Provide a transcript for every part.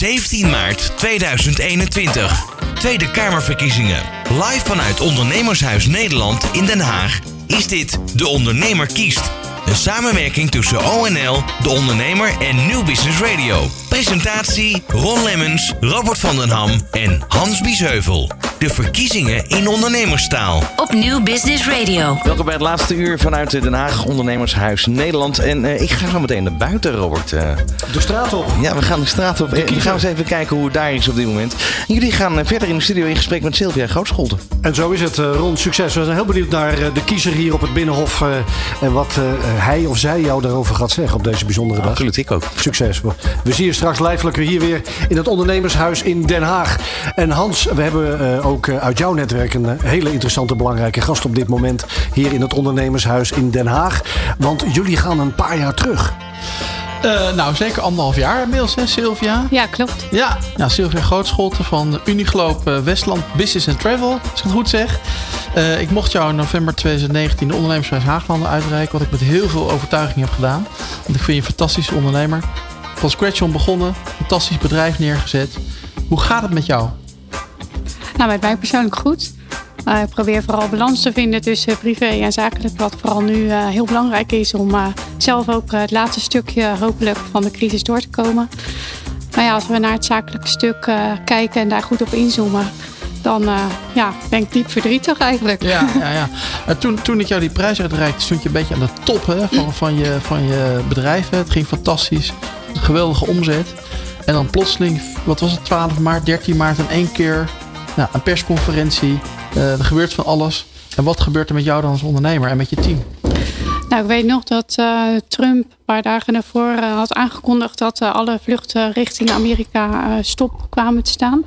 17 maart 2021. Tweede Kamerverkiezingen. Live vanuit Ondernemershuis Nederland in Den Haag is dit De Ondernemer kiest. Een samenwerking tussen ONL, De Ondernemer en New Business Radio. Presentatie Ron Lemmens, Robert van den Ham en Hans Biesheuvel. De verkiezingen in ondernemerstaal. Op Nieuw Business Radio. Welkom bij het laatste uur vanuit Den Haag Ondernemershuis Nederland. En eh, ik ga zo meteen naar buiten, Robert. Eh, De straat op. ja, we gaan de straat op. Eh, we gaan eens even kijken hoe het daar is op dit moment. En jullie gaan eh, verder in de studio in gesprek met Sylvia Grootscholte. En zo is het, eh, Ron. Succes. We zijn heel benieuwd naar eh, de kiezer hier op het Binnenhof. eh, en wat eh, hij of zij jou daarover gaat zeggen op deze bijzondere dag. Absoluut, ik ook. Succes. We- We zien je straks lijfelijker hier weer in het ondernemershuis in Den Haag. En Hans, we hebben eh, ook eh, uit jouw netwerk een eh, hele interessante, belangrijke gast op dit moment hier in het ondernemershuis in Den Haag. Want jullie gaan een paar jaar terug. Eh, nou, zeker anderhalf jaar inmiddels, hè, Sylvia? Ja, klopt. Ja, nou, Sylvia Grootscholte van Unigloop Westland Business and Travel, als ik het goed zeg. Eh, ik mocht jou in november 2019 de ondernemershuis Haaglanden uitreiken, wat ik met heel veel overtuiging heb gedaan. Want ik vind je een fantastische ondernemer. Van scratch on begonnen, fantastisch bedrijf neergezet. Hoe gaat het met jou? Nou, met mij persoonlijk goed. Eh, ik probeer vooral balans te vinden tussen privé en zakelijk. Wat vooral nu eh, heel belangrijk is om eh, zelf ook het laatste stukje hopelijk van de crisis door te komen. Maar ja, als we naar het zakelijke stuk kijken en daar goed op inzoomen, dan ja, ben ik diep verdrietig eigenlijk. Ja, ja, ja. Toen, toen ik jou die prijs uitreikte, stond je een beetje aan de top hè, van, van, je, van je bedrijf. Hè. Het ging fantastisch. Geweldige omzet. En dan plotseling, wat was het, 12 maart, 13 maart in één keer nou, een persconferentie. Eh, er gebeurt van alles. En wat gebeurt er met jou dan als ondernemer en met je team? Nou, ik weet nog dat eh, Trump een paar dagen daarvoor eh, had aangekondigd dat alle vluchten richting Amerika stop kwamen te staan.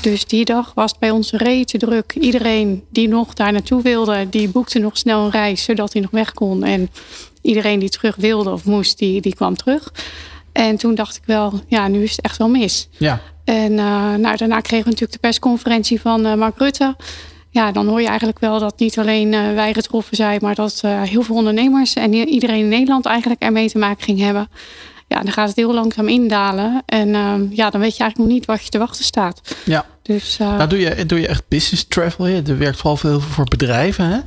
Dus die dag was het bij ons rete druk. Iedereen die nog daar naartoe wilde, die boekte nog snel een reis zodat hij nog weg kon. En iedereen die terug wilde of moest, die, die kwam terug. En toen dacht ik wel, ja, nu is het echt wel mis. Ja, En eh, nou, daarna kregen we natuurlijk de persconferentie van eh, Mark Rutte. Ja, dan hoor je eigenlijk wel dat niet alleen eh, wij getroffen zijn, maar dat heel veel ondernemers en iedereen in Nederland eigenlijk ermee te maken ging hebben. Ja, dan gaat het heel langzaam indalen. En ehm, ja, dan weet je eigenlijk nog niet wat je te wachten staat. ja. Dus Nou, doe je, doe je echt business travel? Er werkt vooral veel voor bedrijven.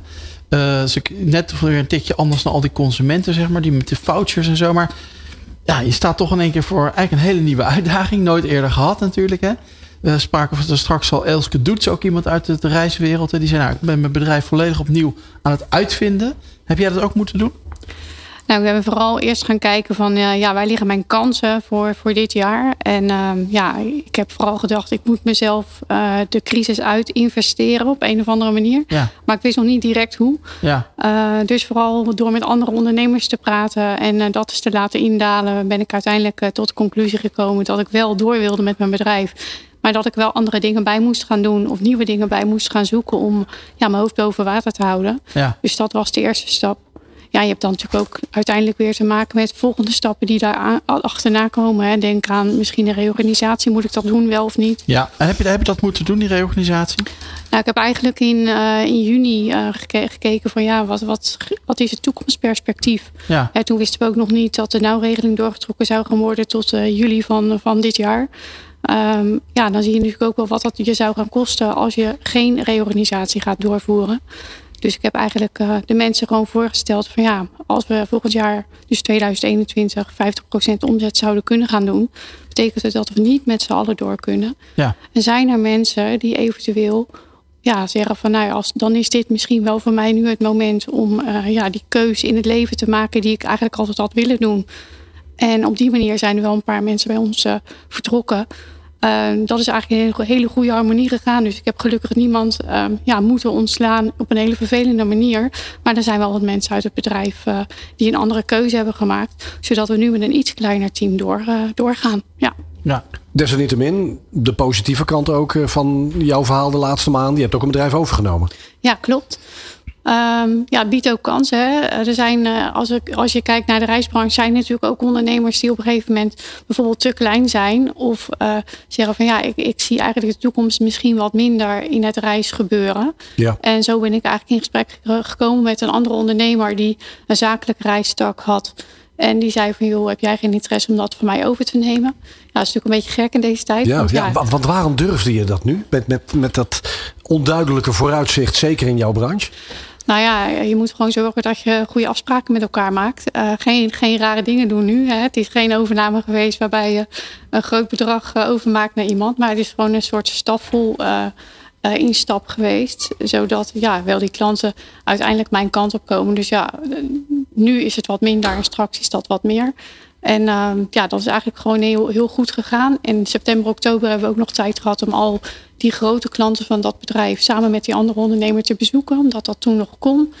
Hè? Ik, net weer een tikje anders dan al die consumenten, zeg maar, die met de vouchers en zo. Maar ja, je staat toch in één keer voor eigenlijk een hele nieuwe uitdaging. Nooit eerder gehad natuurlijk. Hè? We spraken van straks al Elske Doets, ook iemand uit de, de reiswereld. Die zei, nou, ik ben mijn bedrijf volledig opnieuw aan het uitvinden. Heb jij dat ook moeten doen? Nou, we hebben vooral eerst gaan kijken van ja, ja waar liggen mijn kansen voor, voor dit jaar. En ehm, ja, ik heb vooral gedacht, ik moet mezelf eh, de crisis uit investeren op een of andere manier. Ja, Maar ik wist nog niet direct hoe. ja, Uh, dus vooral door met andere ondernemers te praten en eh, dat eens te laten indalen, ben ik uiteindelijk eh, tot de conclusie gekomen dat ik wel door wilde met mijn bedrijf. Maar dat ik wel andere dingen bij moest gaan doen of nieuwe dingen bij moest gaan zoeken om ja, mijn hoofd boven water te houden. ja. Dus dat was de eerste stap. Ja, je hebt dan natuurlijk ook uiteindelijk weer te maken met volgende stappen die daar aan- achterna komen. Hè. Denk aan misschien een reorganisatie. Moet ik dat doen, wel of niet? ja. En heb je, heb je dat moeten doen, die reorganisatie? Nou, ik heb eigenlijk in, eh, in juni eh, geke- gekeken van ja, wat, wat, wat is het toekomstperspectief? Ja, Ja, toen wisten we ook nog niet dat de nauwregeling doorgetrokken zou gaan worden tot eh, juli van, van dit jaar. Ehm, ja, dan zie je natuurlijk ook wel wat dat je zou gaan kosten als je geen reorganisatie gaat doorvoeren. Dus ik heb eigenlijk eh, de mensen gewoon voorgesteld van ja, als we volgend jaar, dus 2021, 50% omzet zouden kunnen gaan doen, betekent het dat we niet met z'n allen door kunnen. ja, En zijn er mensen die eventueel ja, zeggen van nou als, dan is dit misschien wel voor mij nu het moment om eh, ja, die keuze in het leven te maken die ik eigenlijk altijd had willen doen. En op die manier zijn er wel een paar mensen bij ons eh, vertrokken. Eh, dat is eigenlijk in een hele goede harmonie gegaan. Dus ik heb gelukkig niemand eh, ja, moeten ontslaan op een hele vervelende manier. Maar er zijn wel wat mensen uit het bedrijf eh, die een andere keuze hebben gemaakt. Zodat we nu met een iets kleiner team door, eh, doorgaan. Ja. ja. Desalniettemin, de positieve kant ook eh, van jouw verhaal de laatste maanden. Je hebt ook een bedrijf overgenomen. Ja, klopt. Ehm, ja, het biedt ook kansen. Hè. Er zijn, eh, als, ik, als je kijkt naar de reisbranche, zijn er natuurlijk ook ondernemers die op een gegeven moment bijvoorbeeld te klein zijn. Of eh, zeggen van ja, ik, ik zie eigenlijk de toekomst misschien wat minder in het reisgebeuren. Ja. En zo ben ik eigenlijk in gesprek ge- gekomen met een andere ondernemer die een zakelijke reistak had. En die zei van, joh, heb jij geen interesse om dat van mij over te nemen? Ja, dat is natuurlijk een beetje gek in deze tijd. Ja, want ja, want waarom durfde je dat nu? Met, met, met dat onduidelijke vooruitzicht, zeker in jouw branche? Nou ja, je moet gewoon zorgen dat je goede afspraken met elkaar maakt. Uh, geen, geen rare dingen doen nu. Hè. Het is geen overname geweest waarbij je een groot bedrag uh, overmaakt naar iemand. Maar het is gewoon een soort stafvol uh, instap geweest. Zodat ja, wel die klanten uiteindelijk mijn kant op komen. Dus ja, nu is het wat minder en straks is dat wat meer. En uh, ja, dat is eigenlijk gewoon heel, heel goed gegaan. In september, oktober hebben we ook nog tijd gehad om al die grote klanten van dat bedrijf samen met die andere ondernemer te bezoeken, omdat dat toen nog kon.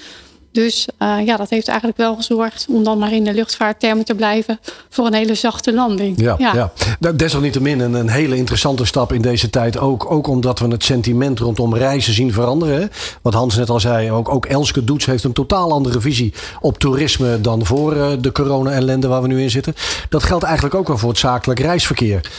Dus uh, ja, dat heeft eigenlijk wel gezorgd om dan maar in de luchtvaarttermen te blijven voor een hele zachte landing. Ja, ja. ja. desalniettemin een, een hele interessante stap in deze tijd. Ook, ook omdat we het sentiment rondom reizen zien veranderen. Wat Hans net al zei, ook, ook Elske Doets heeft een totaal andere visie op toerisme dan voor uh, de corona-ellende waar we nu in zitten. Dat geldt eigenlijk ook wel voor het zakelijk reisverkeer.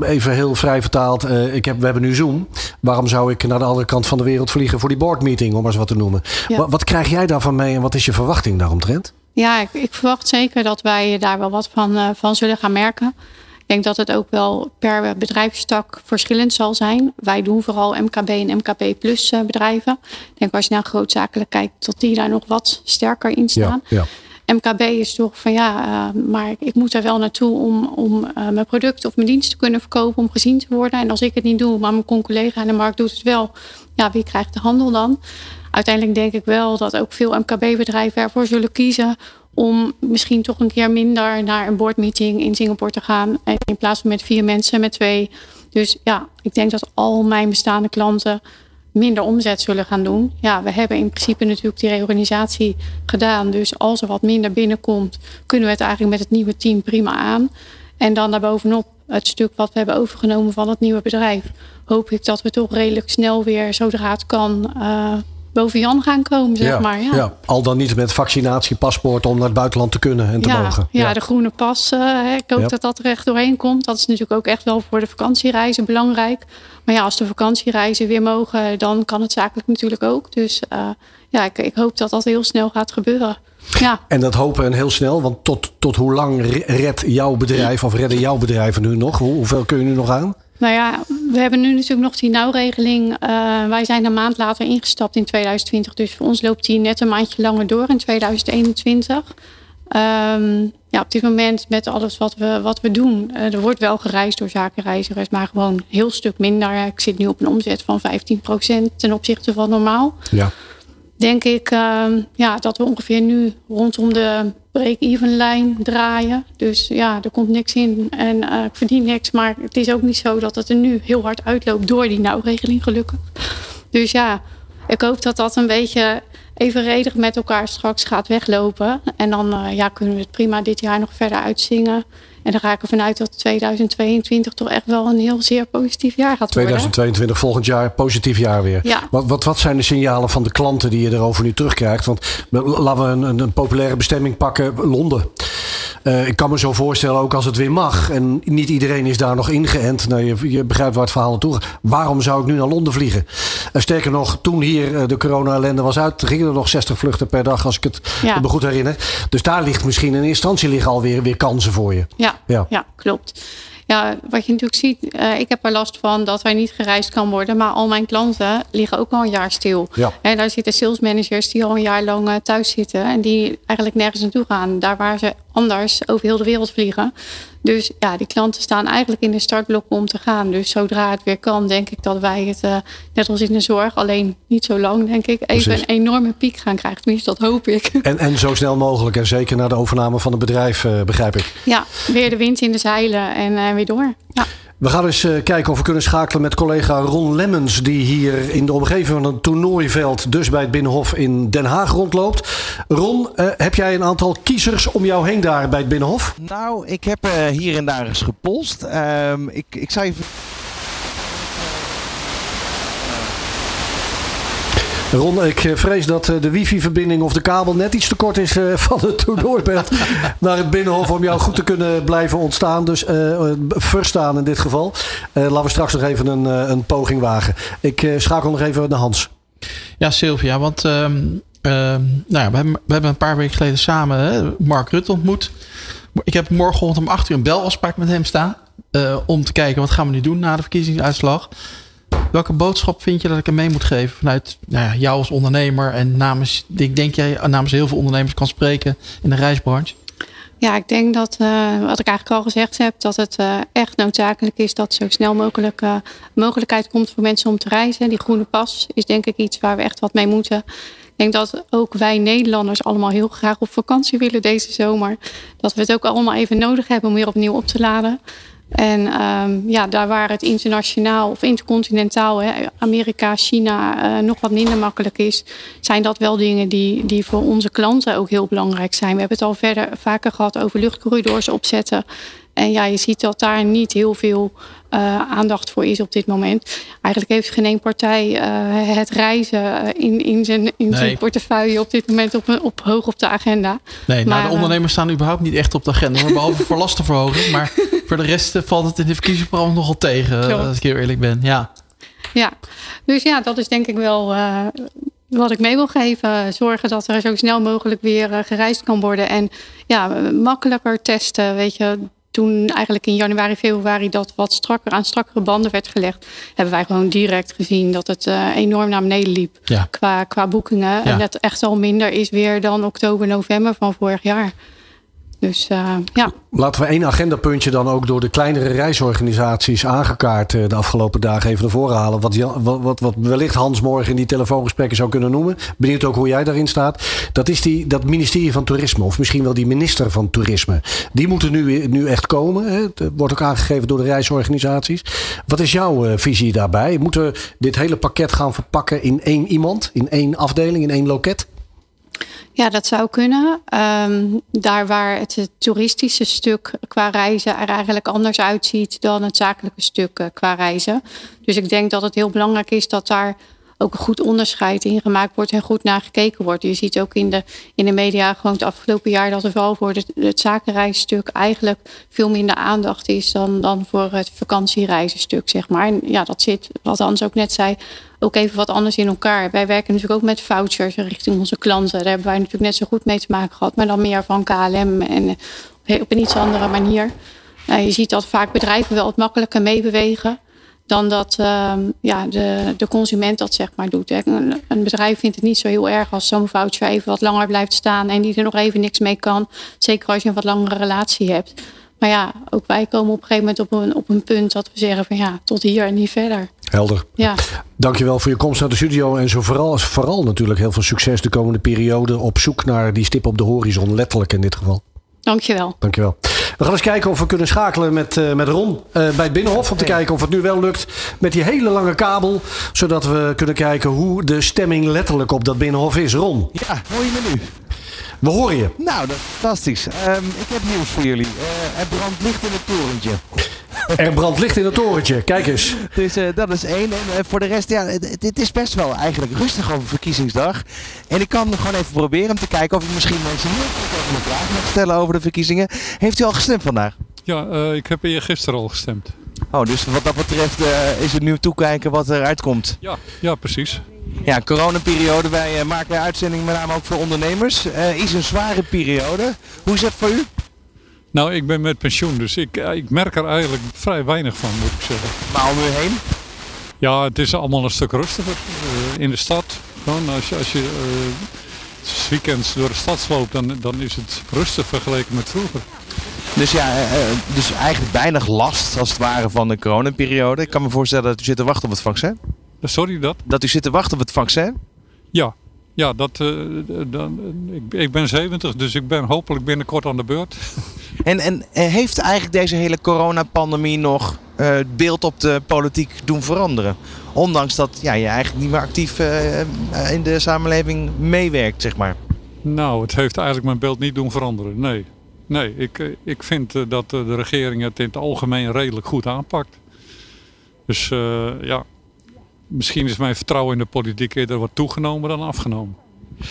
Even heel vrij vertaald, uh, ik heb, we hebben nu Zoom. Waarom zou ik naar de andere kant van de wereld vliegen voor die boardmeeting, om maar eens wat te noemen? Ja. Wat, wat krijg jij daarvan mee en wat is je verwachting daaromtrent? Ja, ik, ik verwacht zeker dat wij daar wel wat van, uh, van zullen gaan merken. Ik denk dat het ook wel per bedrijfstak verschillend zal zijn. Wij doen vooral MKB en MKB plus uh, bedrijven. Ik denk als je naar grootzakelijk kijkt, dat die daar nog wat sterker in staan. Ja, ja. MKB is toch van ja, uh, maar ik moet er wel naartoe om, om uh, mijn product of mijn dienst te kunnen verkopen, om gezien te worden. En als ik het niet doe, maar mijn collega in de markt doet het wel, ja, wie krijgt de handel dan? Uiteindelijk denk ik wel dat ook veel MKB-bedrijven ervoor zullen kiezen om misschien toch een keer minder naar een boardmeeting in Singapore te gaan. En in plaats van met vier mensen, met twee. Dus ja, ik denk dat al mijn bestaande klanten minder omzet zullen gaan doen. Ja, we hebben in principe natuurlijk die reorganisatie gedaan. Dus als er wat minder binnenkomt, kunnen we het eigenlijk met het nieuwe team prima aan. En dan daarbovenop het stuk wat we hebben overgenomen van het nieuwe bedrijf. Hoop ik dat we toch redelijk snel weer, zodra het kan, uh, boven Jan gaan komen, zeg ja, maar. Ja. ja. al dan niet met vaccinatiepaspoort om naar het buitenland te kunnen en te ja, mogen. Ja, de groene pas. Uh, ik hoop dat dat er echt doorheen komt. Dat is natuurlijk ook echt wel voor de vakantiereizen belangrijk. Maar ja, als de vakantiereizen weer mogen, dan kan het zakelijk natuurlijk ook. Dus uh, ja, ik, ik hoop dat dat heel snel gaat gebeuren. Ja. En dat hopen en heel snel, want tot, tot hoe lang redt jouw bedrijf of redden jouw bedrijven nu nog? Hoe, hoeveel kun je nu nog aan? Nou ja, we hebben nu natuurlijk nog die nauwregeling. Uh, wij zijn een maand later ingestapt in 2020. Dus voor ons loopt die net een maandje langer door in 2021. Um, ja, op dit moment met alles wat we, wat we doen. Uh, er wordt wel gereisd door zakenreizigers, maar gewoon een heel stuk minder. Ik zit nu op een omzet van 15% ten opzichte van normaal. Ja. Denk ik uh, ja, dat we ongeveer nu rondom de break-even lijn draaien. Dus ja, er komt niks in en uh, ik verdien niks. Maar het is ook niet zo dat het er nu heel hard uitloopt door die nauwregeling gelukkig. Dus ja, ik hoop dat dat een beetje evenredig met elkaar straks gaat weglopen. En dan uh, ja, kunnen we het prima dit jaar nog verder uitzingen. En dan ga ik ervan uit dat 2022 toch echt wel een heel zeer positief jaar gaat 2022, worden. volgend jaar, positief jaar weer. Ja. Wat, wat, wat zijn de signalen van de klanten die je erover nu terugkrijgt? Want laten we een, een, een populaire bestemming pakken, Londen. Uh, ik kan me zo voorstellen, ook als het weer mag. En niet iedereen is daar nog ingeënt. Nou, je, je begrijpt waar het verhaal naartoe gaat. Waarom zou ik nu naar Londen vliegen? Uh, sterker nog, toen hier uh, de corona-ellende was uit, gingen er nog 60 vluchten per dag, als ik het ja. me goed herinner. Dus daar ligt misschien in eerste instantie liggen alweer weer kansen voor je. Ja, ja. ja klopt. Ja, wat je natuurlijk ziet, uh, ik heb er last van dat er niet gereisd kan worden. Maar al mijn klanten liggen ook al een jaar stil. Ja. En daar zitten sales managers die al een jaar lang uh, thuis zitten. En die eigenlijk nergens naartoe gaan. Daar waar ze anders over heel de wereld vliegen. Dus ja, die klanten staan eigenlijk in de startblokken om te gaan. Dus zodra het weer kan, denk ik dat wij het, uh, net als in de zorg, alleen niet zo lang, denk ik, even Precies. een enorme piek gaan krijgen. Tenminste, dat hoop ik. En, en zo snel mogelijk. En zeker na de overname van het bedrijf, uh, begrijp ik. Ja, weer de wind in de zeilen en uh, weer door. Ja. We gaan eens uh, kijken of we kunnen schakelen met collega Ron Lemmens, die hier in de omgeving van het toernooiveld, dus bij het Binnenhof in Den Haag rondloopt. Ron, uh, heb jij een aantal kiezers om jou heen daar bij het Binnenhof? Nou, ik heb uh, hier en daar eens gepolst. Um, ik, ik zou even. Ron, ik vrees dat de wifi-verbinding of de kabel net iets te kort is van het toernooiveld naar het Binnenhof om jou goed te kunnen blijven ontstaan. Dus uh, verstaan in dit geval. Uh, laten we straks nog even een, een poging wagen. Ik schakel nog even naar Hans. Ja, Sylvia, want um, Ehm, nou ja, we hebben, we hebben een paar weken geleden samen hè, Mark Rutte ontmoet. Ik heb morgenochtend om 8 uur een belafspraak met hem staan. eh, om te kijken wat gaan we nu doen na de verkiezingsuitslag. Welke boodschap vind je dat ik hem mee moet geven vanuit nou ja, jou als ondernemer en namens, ik denk jij namens heel veel ondernemers kan spreken in de reisbranche? Ja, ik denk dat, eh, wat ik eigenlijk al gezegd heb, dat het eh, echt noodzakelijk is dat zo snel mogelijk uh, mogelijkheid komt voor mensen om te reizen. Die groene pas is denk ik iets waar we echt wat mee moeten. Ik denk dat ook wij Nederlanders allemaal heel graag op vakantie willen deze zomer. Dat we het ook allemaal even nodig hebben om weer opnieuw op te laden. En um, ja, daar waar het internationaal of intercontinentaal, hè, Amerika, China, uh, nog wat minder makkelijk is, zijn dat wel dingen die, die voor onze klanten ook heel belangrijk zijn. We hebben het al verder vaker gehad over luchtcorridors opzetten. En ja, je ziet dat daar niet heel veel uh, aandacht voor is op dit moment. Eigenlijk heeft geen één partij uh, het reizen in, in, zijn, in nee. zijn portefeuille op dit moment op, op hoog op de agenda. Nee, maar, nou, de ondernemers staan überhaupt niet echt op de agenda. Behalve voor lastenverhoging. Maar voor de rest valt het in de verkiezingsprogramma nogal tegen. Als ik heel eerlijk ben. Ja. ja, dus ja, dat is denk ik wel uh, wat ik mee wil geven. Zorgen dat er zo snel mogelijk weer gereisd kan worden. En ja, makkelijker testen. Weet je, toen eigenlijk in januari, februari dat wat strakker aan strakkere banden werd gelegd, hebben wij gewoon direct gezien dat het uh, enorm naar beneden liep ja. qua, qua boekingen. Ja. En dat echt al minder is weer dan oktober, november van vorig jaar. Dus uh, ja. Laten we één agendapuntje dan ook door de kleinere reisorganisaties aangekaart de afgelopen dagen even naar voren halen. Wat, wat, wat, wellicht Hans morgen in die telefoongesprekken zou kunnen noemen. Benieuwd ook hoe jij daarin staat. Dat is die, dat ministerie van Toerisme, of misschien wel die minister van Toerisme. Die moeten nu, nu echt komen. Hè? Het wordt ook aangegeven door de reisorganisaties. Wat is jouw visie daarbij? Moeten we dit hele pakket gaan verpakken in één iemand, in één afdeling, in één loket? Ja, dat zou kunnen. Um, daar waar het, toeristische stuk qua reizen er eigenlijk anders uitziet dan het zakelijke stuk uh, qua reizen. Dus ik denk dat het heel belangrijk is dat daar ook een goed onderscheid in gemaakt wordt en goed naar gekeken wordt. Je ziet ook in de, in de media gewoon het afgelopen jaar dat er vooral voor het, het zakenreisstuk eigenlijk veel minder aandacht is dan, dan voor het vakantiereizenstuk, zeg maar. En ja, dat zit, wat Hans ook net zei, ook even wat anders in elkaar. Wij werken natuurlijk ook met vouchers richting onze klanten. Daar hebben wij natuurlijk net zo goed mee te maken gehad, maar dan meer van KLM en op een iets andere manier. Uh, je ziet dat vaak bedrijven wel wat makkelijker meebewegen dan dat uh, ja, de, de consument dat zeg maar doet. Hè. Een, een, bedrijf vindt het niet zo heel erg als zo'n voucher even wat langer blijft staan en die er nog even niks mee kan. Zeker als je een wat langere relatie hebt. Maar ja, ook wij komen op een gegeven moment op een, op een punt dat we zeggen van ja, tot hier en niet verder. Helder. Ja. Dankjewel voor je komst naar de studio. En zo vooral, vooral natuurlijk heel veel succes de komende periode op zoek naar die stip op de horizon. Letterlijk in dit geval. Dankjewel. Dankjewel. We gaan eens kijken of we kunnen schakelen met, uh, met Ron uh, bij het Binnenhof. Om te kijken of het nu wel lukt met die hele lange kabel. Zodat we kunnen kijken hoe de stemming letterlijk op dat Binnenhof is. Ron. Ja, hoor je me nu? We horen je. Nou, dat is fantastisch. Um, ik heb nieuws voor jullie. Uh, er brandt licht in het torentje. Er brandt licht in het torentje. Kijk eens. Dus uh, dat is één. En uh, voor de rest, ja, dit is best wel eigenlijk rustig over verkiezingsdag. En ik kan gewoon even proberen om te kijken of ik misschien mensen heel even een vraag mag stellen over de verkiezingen. Heeft u al gestemd vandaag? Ja, uh, ik heb hier gisteren al gestemd. Oh, dus wat dat betreft is het nu toekijken wat eruit komt? Ja, ja precies. Ja, coronaperiode. Wij maken een uitzending met name ook voor ondernemers. is een zware periode. Hoe is dat voor u? Nou, ik ben met pensioen, dus ik, ik merk er eigenlijk vrij weinig van, moet ik zeggen. Maar om u heen? Ja, het is allemaal een stuk rustiger uh, in de stad. Gewoon als je, als je uh, weekends door de stad loopt, dan, dan is het rustig vergeleken met vroeger. Dus ja, uh, dus eigenlijk weinig last als het ware van de coronaperiode. Ik kan me voorstellen dat u zit te wachten op het vaccin. Sorry, dat? Dat u zit te wachten op het vaccin? Ja, ja, dat, uh, dan, ik, ik, ben 70, dus ik ben hopelijk binnenkort aan de beurt. En, en heeft eigenlijk deze hele coronapandemie nog uh, het beeld op de politiek doen veranderen? Ondanks dat ja, je eigenlijk niet meer actief uh, in de samenleving meewerkt, zeg maar. Nou, het heeft eigenlijk mijn beeld niet doen veranderen, nee. Nee, ik, ik vind dat de regering het in het algemeen redelijk goed aanpakt. Dus ja, misschien is mijn vertrouwen in de politiek eerder wat toegenomen dan afgenomen.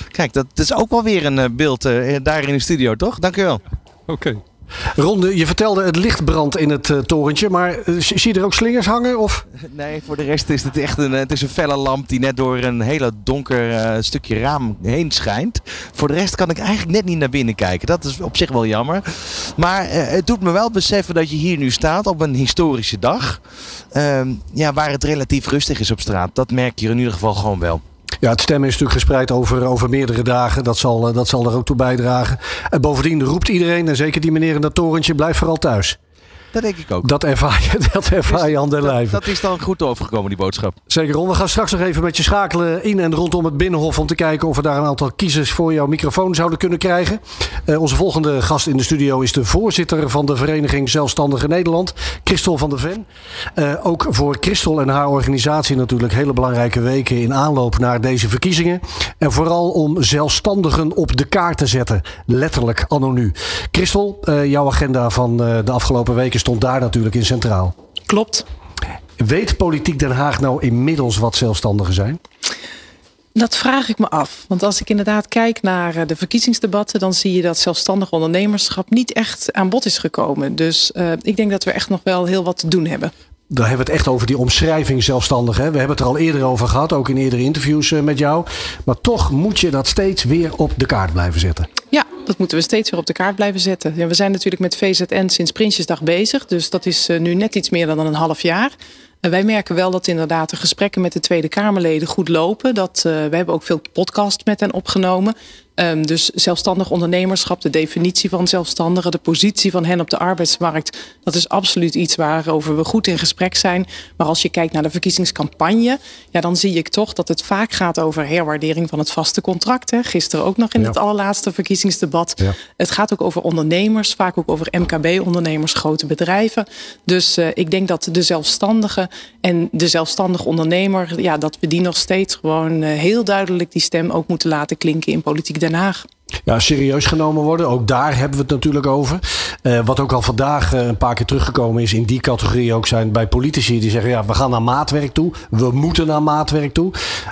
Kijk, dat is ook wel weer een beeld uh, daar in de studio, toch? Dank u wel. Oké. Okay. Ronde, je vertelde het licht brandt in het uh, torentje, maar uh, zie je er ook slingers hangen? Of? Nee, voor de rest is het echt een, het is een felle lamp die net door een hele donker stukje raam heen schijnt. Voor de rest kan ik eigenlijk net niet naar binnen kijken. Dat is op zich wel jammer. Maar het doet me wel beseffen dat je hier nu staat op een historische dag. Ehm, ja, waar het relatief rustig is op straat. Dat merk je in ieder geval gewoon wel. Ja, het stemmen is natuurlijk gespreid over, over meerdere dagen. Dat zal, dat zal er ook toe bijdragen. En bovendien roept iedereen, en zeker die meneer in dat torentje, blijf vooral thuis. Dat denk ik ook. Dat ervaar je, dat ervaar je aan de lijve. Dat, dat, is dan goed overgekomen, die boodschap. Zeker, Ron. We gaan straks nog even met je schakelen in en rondom het Binnenhof... om te kijken of we daar een aantal kiezers voor jouw microfoon zouden kunnen krijgen. Uh, onze volgende gast in de studio is de voorzitter van de Vereniging Zelfstandige Nederland, Christel van der Ven. Uh, ook voor Christel en haar organisatie natuurlijk hele belangrijke weken in aanloop naar deze verkiezingen. En vooral om zelfstandigen op de kaart te zetten. Letterlijk anno nu. Christel, uh, jouw agenda van de afgelopen weken stond daar natuurlijk in centraal. Klopt. Weet Politiek Den Haag nou inmiddels wat zelfstandigen zijn? Dat vraag ik me af. Want als ik inderdaad kijk naar eh, de verkiezingsdebatten, dan zie je dat zelfstandig ondernemerschap niet echt aan bod is gekomen. Dus uh, ik denk dat we echt nog wel heel wat te doen hebben. Daar hebben we het echt over die omschrijving zelfstandig. Hè? We hebben het er al eerder over gehad, ook in eerdere interviews uh, met jou. Maar toch moet je dat steeds weer op de kaart blijven zetten. Ja, dat moeten we steeds weer op de kaart blijven zetten. Ja, we zijn natuurlijk met VZN sinds Prinsjesdag bezig. Dus dat is uh, nu net iets meer dan een half jaar. En wij merken wel dat inderdaad de gesprekken met de Tweede Kamerleden goed lopen. Dat, uh, we hebben ook veel podcast met hen opgenomen. Um, dus zelfstandig ondernemerschap, de definitie van zelfstandigen, de positie van hen op de arbeidsmarkt, dat is absoluut iets waarover we goed in gesprek zijn. Maar als je kijkt naar de verkiezingscampagne, ja, dan zie ik toch dat het vaak gaat over herwaardering van het vaste contract. Hè. Gisteren ook nog in ja. het allerlaatste verkiezingsdebat. Ja. Het gaat ook over ondernemers, vaak ook over MKB-ondernemers, grote bedrijven. Dus uh, ik denk dat de zelfstandige en de zelfstandig ondernemer, ja, dat we die nog steeds gewoon uh, heel duidelijk die stem ook moeten laten klinken in politiek Haag. Ja, serieus genomen worden. Ook daar hebben we het natuurlijk over. Uh, wat ook al vandaag uh, een paar keer teruggekomen is in die categorie ook zijn bij politici die zeggen ja, we gaan naar maatwerk toe. We moeten naar maatwerk toe.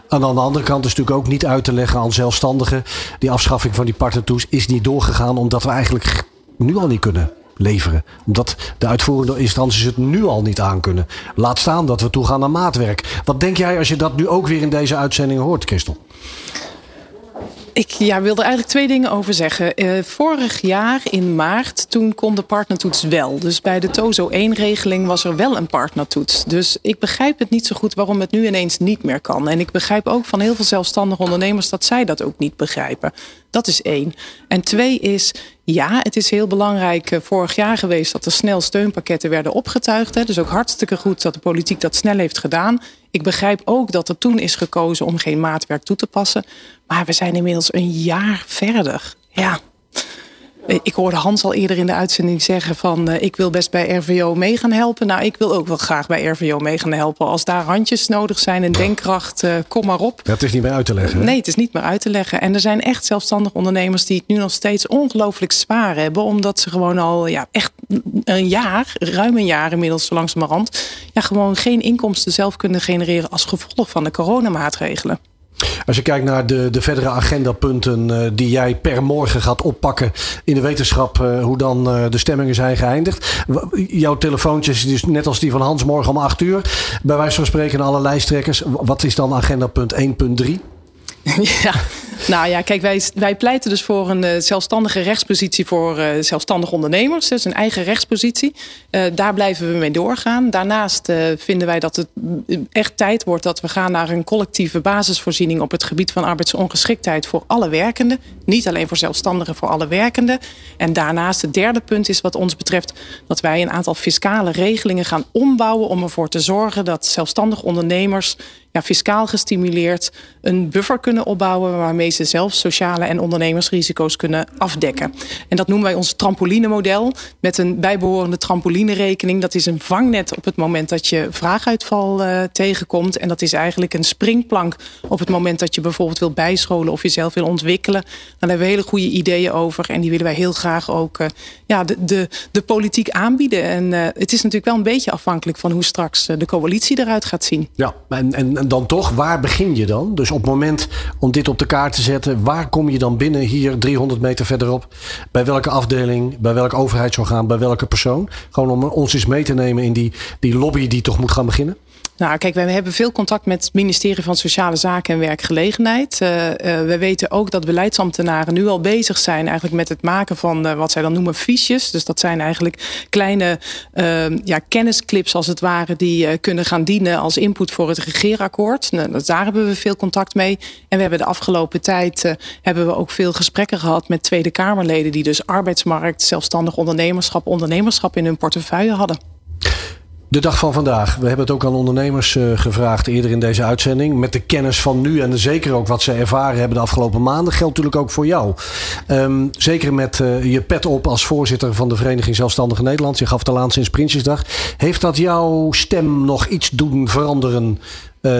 En aan de andere kant is natuurlijk ook niet uit te leggen aan zelfstandigen. Die afschaffing van die partnertoes is niet doorgegaan omdat we eigenlijk nu al niet kunnen leveren. Omdat de uitvoerende instanties het nu al niet aankunnen. Laat staan dat we toe gaan naar maatwerk. Wat denk jij als je dat nu ook weer in deze uitzending hoort, Christel? Ik ja, wil eigenlijk twee dingen over zeggen. Uh, vorig jaar in maart, toen kon de partnertoets wel. Dus bij de TOZO 1-regeling was er wel een partnertoets. Dus ik begrijp het niet zo goed waarom het nu ineens niet meer kan. En ik begrijp ook van heel veel zelfstandige ondernemers dat zij dat ook niet begrijpen. Dat is één. En twee is, ja, het is heel belangrijk uh, vorig jaar geweest dat er snel steunpakketten werden opgetuigd. Hè. Dus ook hartstikke goed dat de politiek dat snel heeft gedaan. Ik begrijp ook dat er toen is gekozen om geen maatwerk toe te passen. Maar we zijn inmiddels een jaar verder. Ja. Ik hoorde Hans al eerder in de uitzending zeggen van uh, ik wil best bij RVO mee gaan helpen. Nou, ik wil ook wel graag bij RVO mee gaan helpen. Als daar handjes nodig zijn en denkkracht, uh, kom maar op. Ja, het is niet meer uit te leggen. Hè? Nee, het is niet meer uit te leggen. En er zijn echt zelfstandig ondernemers die het nu nog steeds ongelooflijk zwaar hebben. Omdat ze gewoon al ja, echt een jaar, ruim een jaar inmiddels zo langzamerhand, ja, gewoon geen inkomsten zelf kunnen genereren als gevolg van de coronamaatregelen. Als je kijkt naar de, de verdere agendapunten uh, die jij per morgen gaat oppakken in de wetenschap, uh, hoe dan uh, de stemmingen zijn geëindigd. Jouw telefoontjes, dus net als die van Hans morgen om 8 uur. Bij wijze van spreken alle lijsttrekkers. Wat is dan agendapunt 1.3? Ja, nou ja, kijk, wij, wij pleiten dus voor een uh, zelfstandige rechtspositie voor uh, zelfstandige ondernemers. Dus een eigen rechtspositie. Uh, daar blijven we mee doorgaan. Daarnaast vinden wij dat het echt tijd wordt dat we gaan naar een collectieve basisvoorziening op het gebied van arbeidsongeschiktheid voor alle werkenden. Niet alleen voor zelfstandigen, voor alle werkenden. En daarnaast het derde punt is wat ons betreft dat wij een aantal fiscale regelingen gaan ombouwen om ervoor te zorgen dat zelfstandige ondernemers ja, fiscaal gestimuleerd een buffer kunnen opbouwen waarmee ze zelf sociale en ondernemersrisico's kunnen afdekken. En dat noemen wij ons trampolinemodel met een bijbehorende trampolinerekening. Dat is een vangnet op het moment dat je vraaguitval uh, tegenkomt. En dat is eigenlijk een springplank op het moment dat je bijvoorbeeld wil bijscholen of jezelf wil ontwikkelen. Dan hebben we hele goede ideeën over en die willen wij heel graag ook uh, ja, de, de, de politiek aanbieden. En uh, het is natuurlijk wel een beetje afhankelijk van hoe straks de coalitie eruit gaat zien. Ja, en, en dan toch, waar begin je dan? Dus op het moment om dit op de kaart te zetten. Waar kom je dan binnen hier 300 meter verderop? Bij welke afdeling, bij welk overheidsorgaan, bij welke persoon? Gewoon om ons eens mee te nemen in die, die lobby die toch moet gaan beginnen? Nou, kijk, we hebben veel contact met het ministerie van Sociale Zaken en Werkgelegenheid. Uh, uh, we weten ook dat beleidsambtenaren nu al bezig zijn eigenlijk met het maken van uh, wat zij dan noemen fiches. Dus dat zijn eigenlijk kleine ja, kennisclips als het ware die kunnen gaan dienen als input voor het regeerakkoord. Nou, daar hebben we veel contact mee. En we hebben de afgelopen tijd hebben we ook veel gesprekken gehad met Tweede Kamerleden die dus arbeidsmarkt, zelfstandig ondernemerschap, ondernemerschap in hun portefeuille hadden. De dag van vandaag. We hebben het ook aan ondernemers uh, gevraagd eerder in deze uitzending. Met de kennis van nu en zeker ook wat ze ervaren hebben de afgelopen maanden. Geldt natuurlijk ook voor jou. Um, zeker met uh, je pet op als voorzitter van de Vereniging Zelfstandige Nederland. Je gaf de laan sinds Prinsjesdag. Heeft dat jouw stem nog iets doen veranderen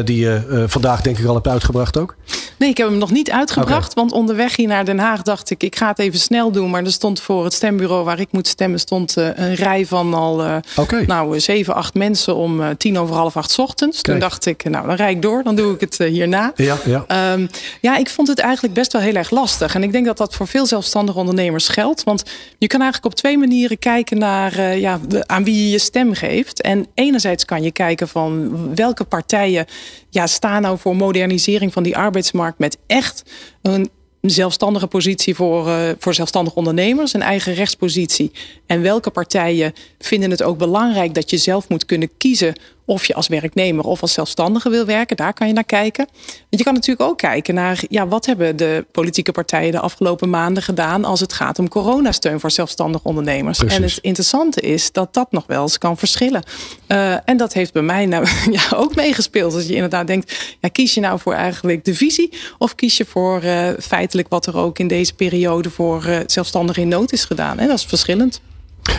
die je uh, vandaag denk ik al hebt uitgebracht ook? Nee, ik heb hem nog niet uitgebracht. Okay. Want onderweg hier naar Den Haag dacht ik, ik ga het even snel doen. Maar er stond voor het stembureau waar ik moet stemmen, stond uh, een rij van al okay. nou, zeven, acht mensen om tien over half acht ochtends. Kijk. Toen dacht ik, nou dan rijd ik door, dan doe ik het hierna. Ja, ja. Um, ja, ik vond het eigenlijk best wel heel erg lastig. En ik denk dat dat voor veel zelfstandige ondernemers geldt. Want je kan eigenlijk op twee manieren kijken naar ja, aan wie je je stem geeft. En enerzijds kan je kijken van welke partijen ja, staan nou voor modernisering van die arbeidsmarkt met echt een zelfstandige positie voor, uh, voor zelfstandig ondernemers, een eigen rechtspositie. En welke partijen vinden het ook belangrijk dat je zelf moet kunnen kiezen of je als werknemer of als zelfstandige wil werken. Daar kan je naar kijken. Je kan natuurlijk ook kijken naar ja, wat hebben de politieke partijen de afgelopen maanden gedaan als het gaat om coronasteun voor zelfstandig ondernemers. Precies. En het interessante is dat dat nog wel eens kan verschillen. Uh, en dat heeft bij mij nou ja, ook meegespeeld. Als je inderdaad denkt, ja, kies je nou voor eigenlijk de visie of kies je voor uh, feitelijk wat er ook in deze periode voor uh, zelfstandigen in nood is gedaan. En dat is verschillend.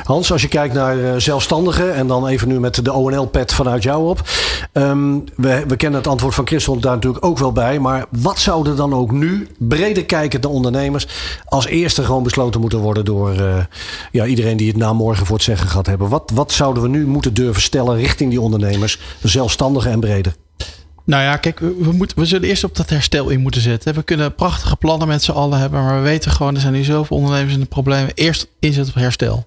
Hans, als je kijkt naar uh, zelfstandigen en dan even nu met de ONL-pet vanuit jou op. Um, we, we, kennen het antwoord van Christel daar natuurlijk ook wel bij. Maar wat zouden dan ook nu, breder kijkende ondernemers, als eerste gewoon besloten moeten worden door uh, ja, iedereen die het na morgen voor het zeggen gaat hebben? Wat, wat zouden we nu moeten durven stellen richting die ondernemers, zelfstandigen en breder? Nou ja, kijk, we, moeten, we zullen eerst op dat herstel in moeten zetten. We kunnen prachtige plannen met z'n allen hebben, maar we weten gewoon, er zijn nu zoveel ondernemers in de problemen. Eerst inzetten op herstel.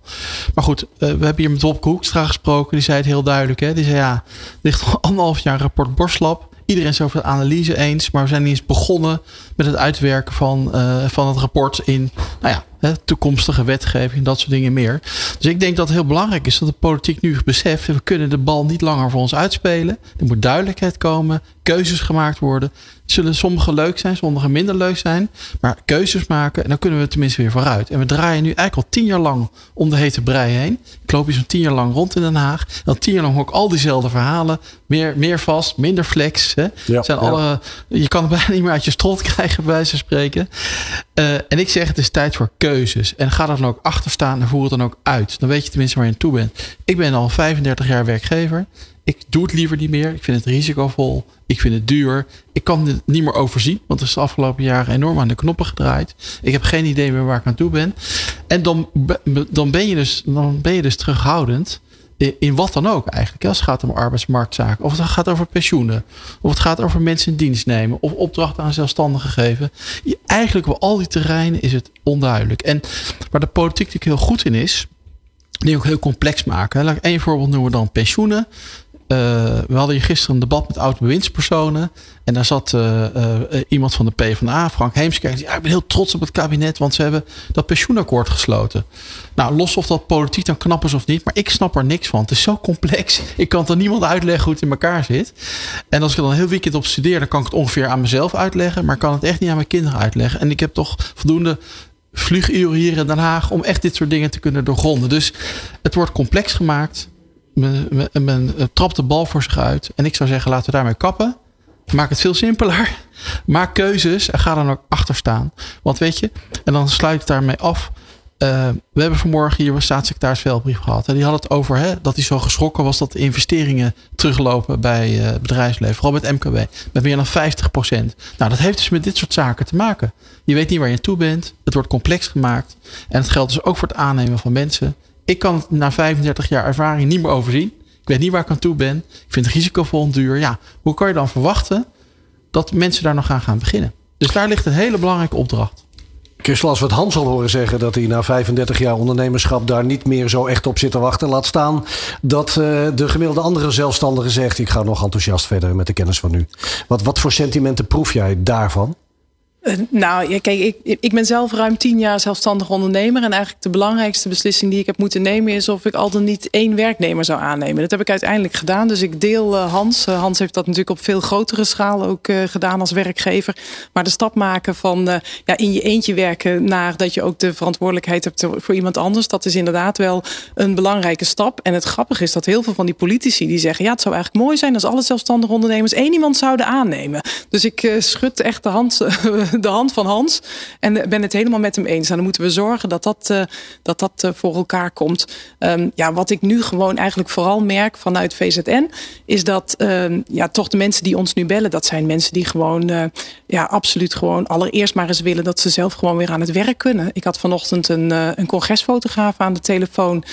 Maar goed, we hebben hier met Bob Koekstra gesproken, die zei het heel duidelijk. Hè? Die zei ja, er ligt al anderhalf jaar rapport Borslab. Iedereen is over de analyse eens, maar we zijn niet eens begonnen met het uitwerken van, uh, van het rapport in nou ja, toekomstige wetgeving, dat soort dingen meer. Dus ik denk dat het heel belangrijk is dat de politiek nu beseft, we kunnen de bal niet langer voor ons uitspelen. Er moet duidelijkheid komen, keuzes gemaakt worden. Zullen sommige leuk zijn, sommige minder leuk zijn. Maar keuzes maken en dan kunnen we tenminste weer vooruit. En we draaien nu eigenlijk al tien jaar lang om de hete brei heen. Ik loop hier zo'n tien jaar lang rond in Den Haag. En al tien jaar lang hoor ik al diezelfde verhalen. Meer, meer vast, minder flex. Hè? Ja, zijn ja. alle, je kan het bijna niet meer uit je strot krijgen, bij van spreken. Uh, en ik zeg, het is tijd voor keuzes. En ga er dan ook achter staan en voer het dan ook uit. Dan weet je tenminste waar je aan toe bent. Ik ben al 35 jaar werkgever. Ik doe het liever niet meer. Ik vind het risicovol. Ik vind het duur. Ik kan het niet meer overzien. Want er is de afgelopen jaren enorm aan de knoppen gedraaid. Ik heb geen idee meer waar ik aan toe ben. En dan, dan, ben, je dus, dan ben je dus terughoudend. In wat dan ook eigenlijk. Als het gaat om arbeidsmarktzaken. Of het gaat over pensioenen. Of het gaat over mensen in dienst nemen. Of opdrachten aan zelfstandigen geven. Eigenlijk op al die terreinen is het onduidelijk. En waar de politiek natuurlijk heel goed in is. Die ook heel complex maken. Laat ik één voorbeeld noemen dan pensioenen. Uh, we hadden hier gisteren een debat met oud-bewindspersonen. En daar zat uh, uh, iemand van de PvdA, Frank Heemskerk. Die zei, ik ben heel trots op het kabinet, want ze hebben dat pensioenakkoord gesloten. Nou, los of dat politiek dan knap is of niet, maar ik snap er niks van. Het is zo complex. Ik kan het aan niemand uitleggen hoe het in elkaar zit. En als ik er dan een heel weekend op studeer, dan kan ik het ongeveer aan mezelf uitleggen. Maar ik kan het echt niet aan mijn kinderen uitleggen. En ik heb toch voldoende vlieguren hier in Den Haag om echt dit soort dingen te kunnen doorgronden. Dus het wordt complex gemaakt men, men, men trapt de bal voor zich uit. En ik zou zeggen, laten we daarmee kappen. Maak het veel simpeler. Maak keuzes en ga dan ook achter staan. Want weet je, en dan sluit ik daarmee af. Uh, we hebben vanmorgen hier een staatssecretaris Veldbrief gehad. En die had het over hè, dat hij zo geschrokken was dat de investeringen teruglopen bij het bedrijfsleven. Vooral met MKB. Met meer dan 50 procent. Nou, dat heeft dus met dit soort zaken te maken. Je weet niet waar je toe bent. Het wordt complex gemaakt. En het geldt dus ook voor het aannemen van mensen. Ik kan het na 35 jaar ervaring niet meer overzien. Ik weet niet waar ik aan toe ben. Ik vind het risicovol duur. Ja, hoe kan je dan verwachten dat mensen daar nog aan gaan beginnen? Dus daar ligt een hele belangrijke opdracht. Als we het Hans al horen zeggen dat hij na 35 jaar ondernemerschap daar niet meer zo echt op zit te wachten. Laat staan dat uh, de gemiddelde andere zelfstandige zegt: Ik ga nog enthousiast verder met de kennis van nu. Wat, wat voor sentimenten proef jij daarvan? Uh, nou, kijk, ik, ik ben zelf ruim tien jaar zelfstandig ondernemer. En eigenlijk de belangrijkste beslissing die ik heb moeten nemen is of ik al dan niet één werknemer zou aannemen. Dat heb ik uiteindelijk gedaan. Dus ik deel uh, Hans. Uh, Hans heeft dat natuurlijk op veel grotere schaal ook gedaan als werkgever. Maar de stap maken van ja, in je eentje werken naar dat je ook de verantwoordelijkheid hebt voor iemand anders. Dat is inderdaad wel een belangrijke stap. En het grappige is dat heel veel van die politici die zeggen: ja, het zou eigenlijk mooi zijn als alle zelfstandige ondernemers één iemand zouden aannemen. Dus ik schud echt de hand de hand van Hans. En ben het helemaal met hem eens. En dan moeten we zorgen dat dat, uh, dat, dat uh, voor elkaar komt. Um, ja, wat ik nu gewoon eigenlijk vooral merk vanuit VZN... is dat um, ja, toch de mensen die ons nu bellen... dat zijn mensen die gewoon uh, ja, absoluut gewoon allereerst maar eens willen... dat ze zelf gewoon weer aan het werk kunnen. Ik had vanochtend een, een congresfotograaf aan de telefoon.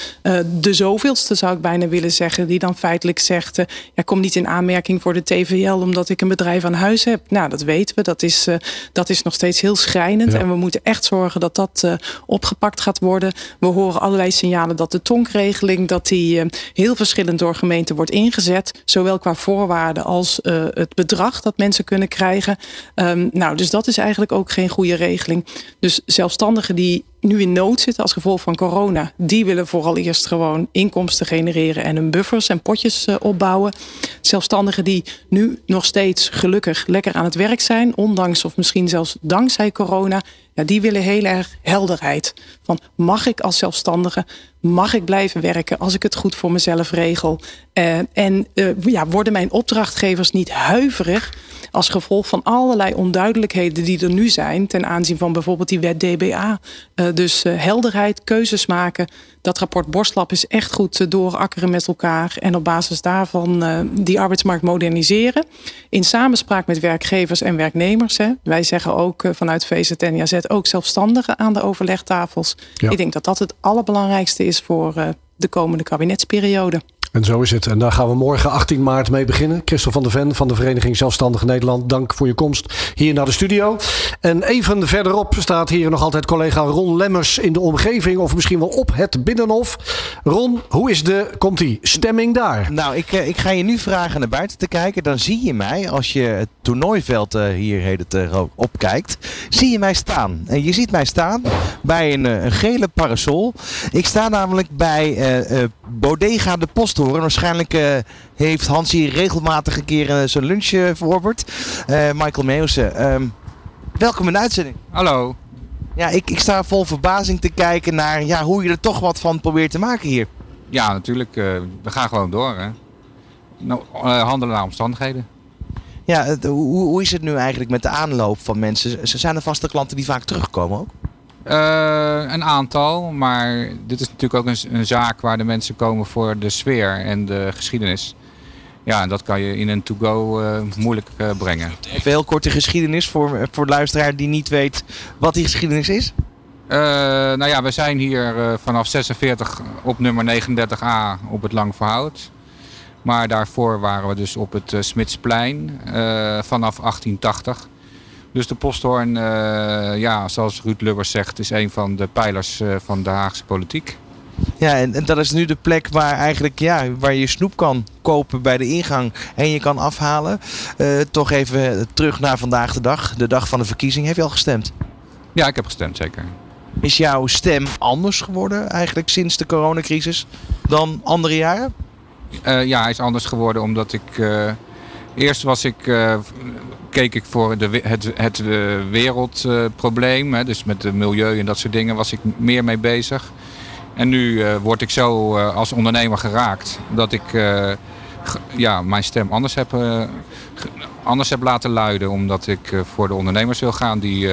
de zoveelste zou ik bijna willen zeggen. Die dan feitelijk zegt... ja, kom niet in aanmerking voor de TVL... omdat ik een bedrijf aan huis heb. Nou, dat weten we. Dat is, dat is nog steeds heel schrijnend. Ja. En we moeten echt zorgen dat dat uh, opgepakt gaat worden. We horen allerlei signalen dat de tonkregeling dat die, uh, heel verschillend door gemeenten wordt ingezet. Zowel qua voorwaarden als uh, het bedrag dat mensen kunnen krijgen. Um, nou, dus dat is eigenlijk ook geen goede regeling. Dus zelfstandigen die nu in nood zitten als gevolg van corona, die willen vooral eerst gewoon inkomsten genereren en hun buffers en potjes uh, opbouwen. Zelfstandigen die nu nog steeds gelukkig lekker aan het werk zijn, ondanks of misschien zelfs dankzij corona, ja, die willen heel erg helderheid. Van mag ik als zelfstandige, mag ik blijven werken als ik het goed voor mezelf regel? Uh, en uh, ja, worden mijn opdrachtgevers niet huiverig als gevolg van allerlei onduidelijkheden die er nu zijn ten aanzien van bijvoorbeeld die wet DBA. Uh, dus helderheid, keuzes maken. Dat rapport Borstlap is echt goed doorakkeren met elkaar en op basis daarvan die arbeidsmarkt moderniseren. In samenspraak met werkgevers en werknemers. Hè. Wij zeggen ook vanuit VZN, ja, ook zelfstandigen aan de overlegtafels. Ja. Ik denk dat dat het allerbelangrijkste is voor de komende kabinetsperiode. En zo is het. En daar gaan we morgen 18 maart mee beginnen. Christel van der Ven van de Vereniging Zelfstandig Nederland. Dank voor je komst hier naar de studio. En even verderop staat hier nog altijd collega Ron Lemmers in de omgeving. Of misschien wel op het Binnenhof. Ron, hoe is de, komt die, stemming daar? Nou, ik, ik ga je nu vragen naar buiten te kijken. Dan zie je mij, als je het toernooiveld hier heden opkijkt, zie je mij staan. En je ziet mij staan bij een, een gele parasol. Ik sta namelijk bij Bodega de Posthoorn. Waarschijnlijk uh, heeft Hans hier regelmatig een keer uh, zijn lunch uh, verorberd. Michael Meeuwsen, um, welkom in de uitzending. Hallo. Ja, ik, ik sta vol verbazing te kijken naar ja, hoe je er toch wat van probeert te maken hier. Ja, natuurlijk. we gaan gewoon door. Hè. Nou, handelen naar omstandigheden. Ja, het, hoe, hoe is het nu eigenlijk met de aanloop van mensen? Zijn er vaste klanten die vaak terugkomen ook? Uh, een aantal, maar dit is natuurlijk ook een, een, zaak waar de mensen komen voor de sfeer en de geschiedenis. Ja, en dat kan je in een to-go uh, moeilijk uh, brengen. Even heel kort de geschiedenis voor, voor de luisteraar die niet weet wat die geschiedenis is. nou ja, we zijn hier vanaf 46 op nummer 39a op het Lang Verhoud. Maar daarvoor waren we dus op het Smidsplein vanaf 1880. Dus de posthoorn, uh, ja, zoals Ruud Lubbers zegt, is een van de pijlers uh, van de Haagse politiek. Ja, en, en, dat is nu de plek waar, eigenlijk, ja, waar je snoep kan kopen bij de ingang en je kan afhalen. Uh, toch even terug naar vandaag de dag, de dag van de verkiezing. Heb je al gestemd? Ja, ik heb gestemd, zeker. Is jouw stem anders geworden eigenlijk sinds de coronacrisis dan andere jaren? ja, hij is anders geworden omdat ik... Eerst was ik, keek ik voor de, het, het uh, wereldprobleem. Dus met het milieu en dat soort dingen was ik meer mee bezig. En nu word ik zo als ondernemer geraakt dat ik ja, mijn stem anders heb, anders heb laten luiden. Omdat ik voor de ondernemers wil gaan die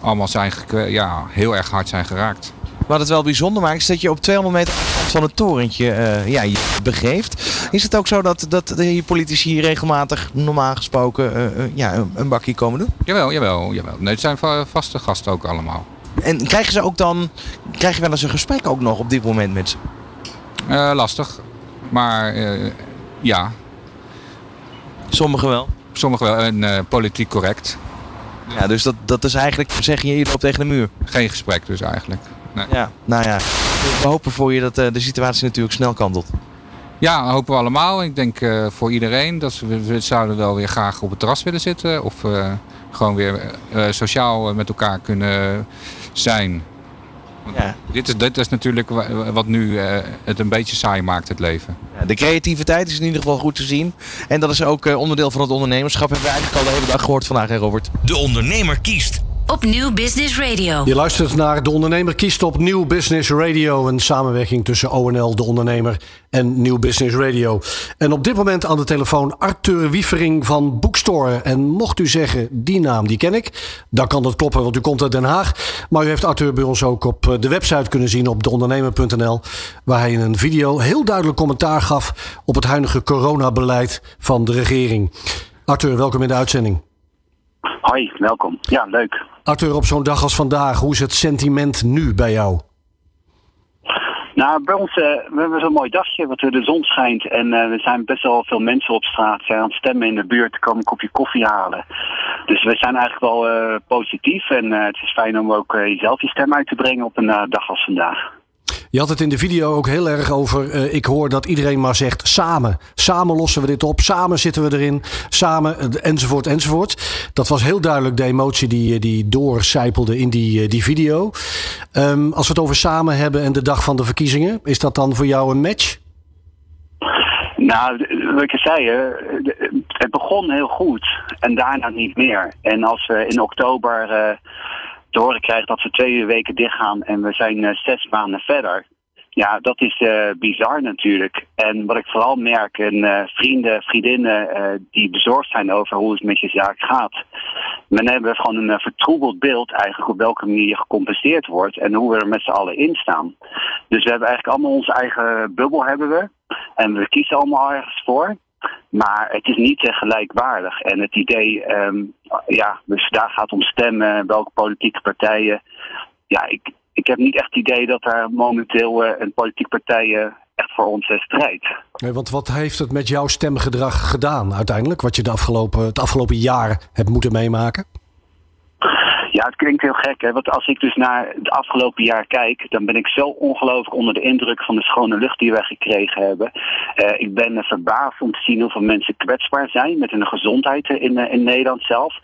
allemaal zijn, ja, heel erg hard zijn geraakt. Wat het wel bijzonder maakt is dat je op 200 meter van het torentje uh, ja, je begeeft. Is het ook zo dat, dat de politici regelmatig normaal gesproken uh, uh, ja, een bakje komen doen? Jawel, jawel, jawel. Nee, het zijn vaste gasten ook allemaal. En krijgen ze ook dan, krijg je wel eens een gesprek ook nog op dit moment met ze? lastig, maar ja. Sommigen wel? Sommigen wel en politiek correct. Ja, dus dat, dat is eigenlijk, zeg je, je loopt tegen de muur. Geen gesprek dus eigenlijk. Nee. Ja, nou ja, we hopen voor je dat eh, de situatie natuurlijk snel kantelt. Ja, dat hopen we allemaal. Ik denk eh, voor iedereen dat we, we zouden wel weer graag op het terras willen zitten. Of eh, gewoon weer eh, sociaal met elkaar kunnen zijn. Ja. Dit, is, dit is natuurlijk wa- wat nu eh, het een beetje saai maakt, het leven. Ja, de creativiteit is in ieder geval goed te zien. En dat is ook eh, onderdeel van het ondernemerschap. Hebben we eigenlijk al de hele dag gehoord vandaag, hè Robert? De ondernemer kiest. Op Nieuw Business Radio. Je luistert naar De Ondernemer kiest op Nieuw Business Radio. Een samenwerking tussen ONL, De Ondernemer en Nieuw Business Radio. En op dit moment aan de telefoon Arthur Wiefering van Bookstore. En mocht u zeggen, die naam die ken ik. Dan kan dat kloppen, want u komt uit Den Haag. Maar u heeft Arthur bij ons ook op eh, de website kunnen zien op deondernemer.nl. Waar hij in een video heel duidelijk commentaar gaf op het huidige coronabeleid van de regering. Arthur, welkom in de uitzending. Hoi, welkom. Ja, leuk. Arthur, op zo'n dag als vandaag, hoe is het sentiment nu bij jou? Nou, bij ons, eh, we hebben zo'n mooi dagje, want de zon schijnt en eh, er zijn best wel veel mensen op straat. Zijn aan het stemmen in de buurt, komen een kopje koffie halen. Dus we zijn eigenlijk wel eh, positief en het is fijn om ook jezelf je stem uit te brengen op een dag als vandaag. Je had het in de video ook heel erg over. eh, ik hoor dat iedereen maar zegt samen. Samen lossen we dit op. Samen zitten we erin. Samen eh, enzovoort enzovoort. Dat was heel duidelijk de emotie die, eh, die doorcijpelde in die, die video. Ehm, als we het over samen hebben en de dag van de verkiezingen. Is dat dan voor jou een match? Nou, wat ik zei, het begon heel goed en daarna niet meer. En als we in oktober te horen krijgen dat we twee weken dichtgaan en we zijn eh, zes maanden verder. Ja, dat is eh, bizar natuurlijk. En wat ik vooral merk, en eh, vrienden, vriendinnen die bezorgd zijn over hoe het met je zaak gaat. Men hebben gewoon een vertroebeld beeld eigenlijk op welke manier je gecompenseerd wordt en hoe we er met z'n allen in staan. Dus we hebben eigenlijk allemaal onze eigen bubbel hebben we. En we kiezen allemaal ergens voor. Maar het is niet eh, gelijkwaardig. En het idee, ehm, ja, dus daar gaat om stemmen, welke politieke partijen. Ja, ik, ik heb niet echt het idee dat daar momenteel eh, een politieke partij eh, echt voor ons strijdt. Nee, want wat heeft het met jouw stemgedrag gedaan uiteindelijk? Wat je de afgelopen, het afgelopen jaar hebt moeten meemaken? Ja, het klinkt heel gek, hè? want als ik dus naar het afgelopen jaar kijk, dan ben ik zo ongelooflijk onder de indruk van de schone lucht die wij gekregen hebben. Eh, ik ben verbaasd om te zien hoeveel mensen kwetsbaar zijn met hun gezondheid in, eh, in Nederland zelf.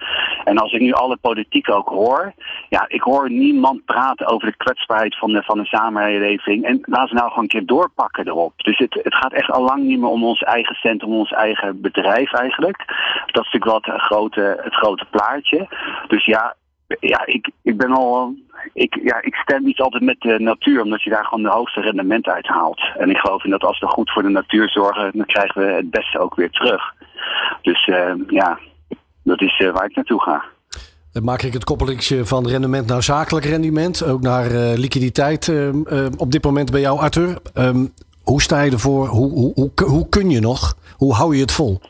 En als ik nu alle politiek ook hoor, ja, ik hoor niemand praten over de kwetsbaarheid van de, van de samenleving. En laten ze nou gewoon een keer doorpakken erop. Dus het, het gaat echt al lang niet meer om ons eigen cent, om ons eigen bedrijf eigenlijk. Dat is natuurlijk wel het grote, het grote plaatje. Dus ja, ja, ik, ik ben al. Ik, ja, ik stem niet altijd met de natuur, omdat je daar gewoon de hoogste rendement uit haalt. En ik geloof in dat als we goed voor de natuur zorgen, dan krijgen we het beste ook weer terug. Dus eh, ja, dat is eh, waar ik naartoe ga. Dan maak ik het koppelingje van rendement naar zakelijk rendement. Ook naar eh, liquiditeit ehm, ehm, op dit moment bij jou, Arthur. Ehm, hoe sta je ervoor? Hoe, hoe, hoe, hoe kun je nog? Hoe hou je het vol?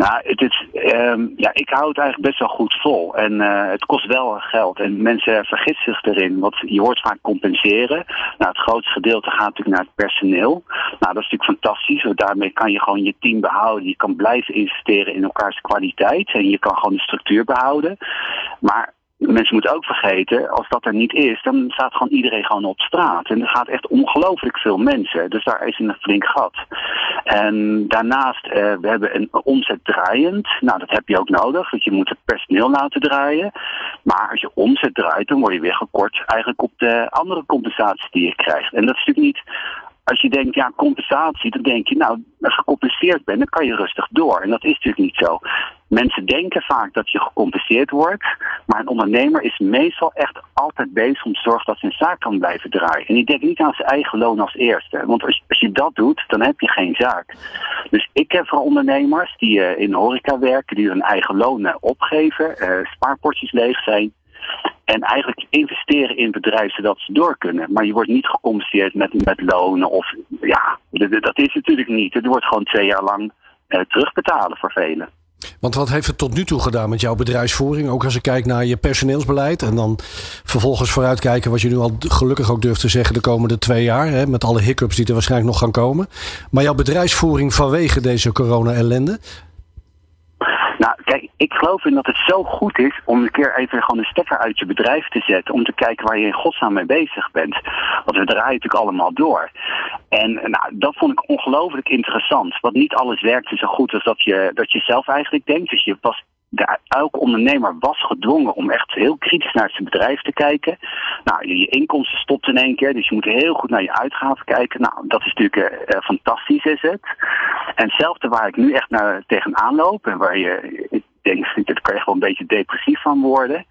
Nou, het is, ehm, ja, ik hou het eigenlijk best wel goed vol. En eh, het kost wel geld. En mensen vergissen zich erin. Want je hoort vaak compenseren. Nou, het grootste gedeelte gaat natuurlijk naar het personeel. Nou, dat is natuurlijk fantastisch. Want daarmee kan je gewoon je team behouden. Je kan blijven investeren in elkaars kwaliteit. En je kan gewoon de structuur behouden. Maar mensen moeten ook vergeten, als dat er niet is, dan staat gewoon iedereen gewoon op straat. En er gaat echt ongelooflijk veel mensen. Dus daar is een flink gat. En daarnaast, eh, we hebben een omzet draaiend. Nou, dat heb je ook nodig, want je moet het personeel laten draaien. Maar als je omzet draait, dan word je weer gekort eigenlijk op de andere compensatie die je krijgt. En dat is natuurlijk niet als je denkt, ja, compensatie, dan denk je, nou, gecompenseerd bent, dan kan je rustig door. En dat is natuurlijk niet zo. Mensen denken vaak dat je gecompenseerd wordt, maar een ondernemer is meestal echt altijd bezig om te zorgen dat zijn zaak kan blijven draaien. En die denkt niet aan zijn eigen loon als eerste. Want als, als je dat doet, dan heb je geen zaak. Dus ik heb voor ondernemers die eh, in horeca werken, die hun eigen loon eh, opgeven, eh, spaarpotjes leeg zijn. En eigenlijk investeren in bedrijven zodat ze door kunnen. Maar je wordt niet gecompenseerd met, met lonen of ja, dat is natuurlijk niet. Het wordt gewoon twee jaar lang eh, terugbetalen voor velen. Want wat heeft het tot nu toe gedaan met jouw bedrijfsvoering? Ook als ik kijk naar je personeelsbeleid en dan vervolgens vooruitkijken wat je nu al gelukkig ook durft te zeggen de komende twee jaar. Hè, met alle hiccups die er waarschijnlijk nog gaan komen. Maar jouw bedrijfsvoering vanwege deze corona-ellende? Nou, Kijk, ik geloof in dat het zo goed is om een keer even gewoon een stekker uit je bedrijf te zetten. Om te kijken waar je in godsnaam mee bezig bent. Want we draaien natuurlijk allemaal door. En nou, dat vond ik ongelooflijk interessant. Want niet alles werkte zo goed als dat je, dat je zelf eigenlijk denkt. Dus je was de, elke ondernemer was gedwongen om echt heel kritisch naar zijn bedrijf te kijken. Nou, je, inkomsten stopt in één keer, dus je moet heel goed naar je uitgaven kijken. Nou, dat is natuurlijk uh, fantastisch, is het. En hetzelfde waar ik nu echt naar tegenaan loop en waar je, ik denk, dat kan je gewoon een beetje depressief van worden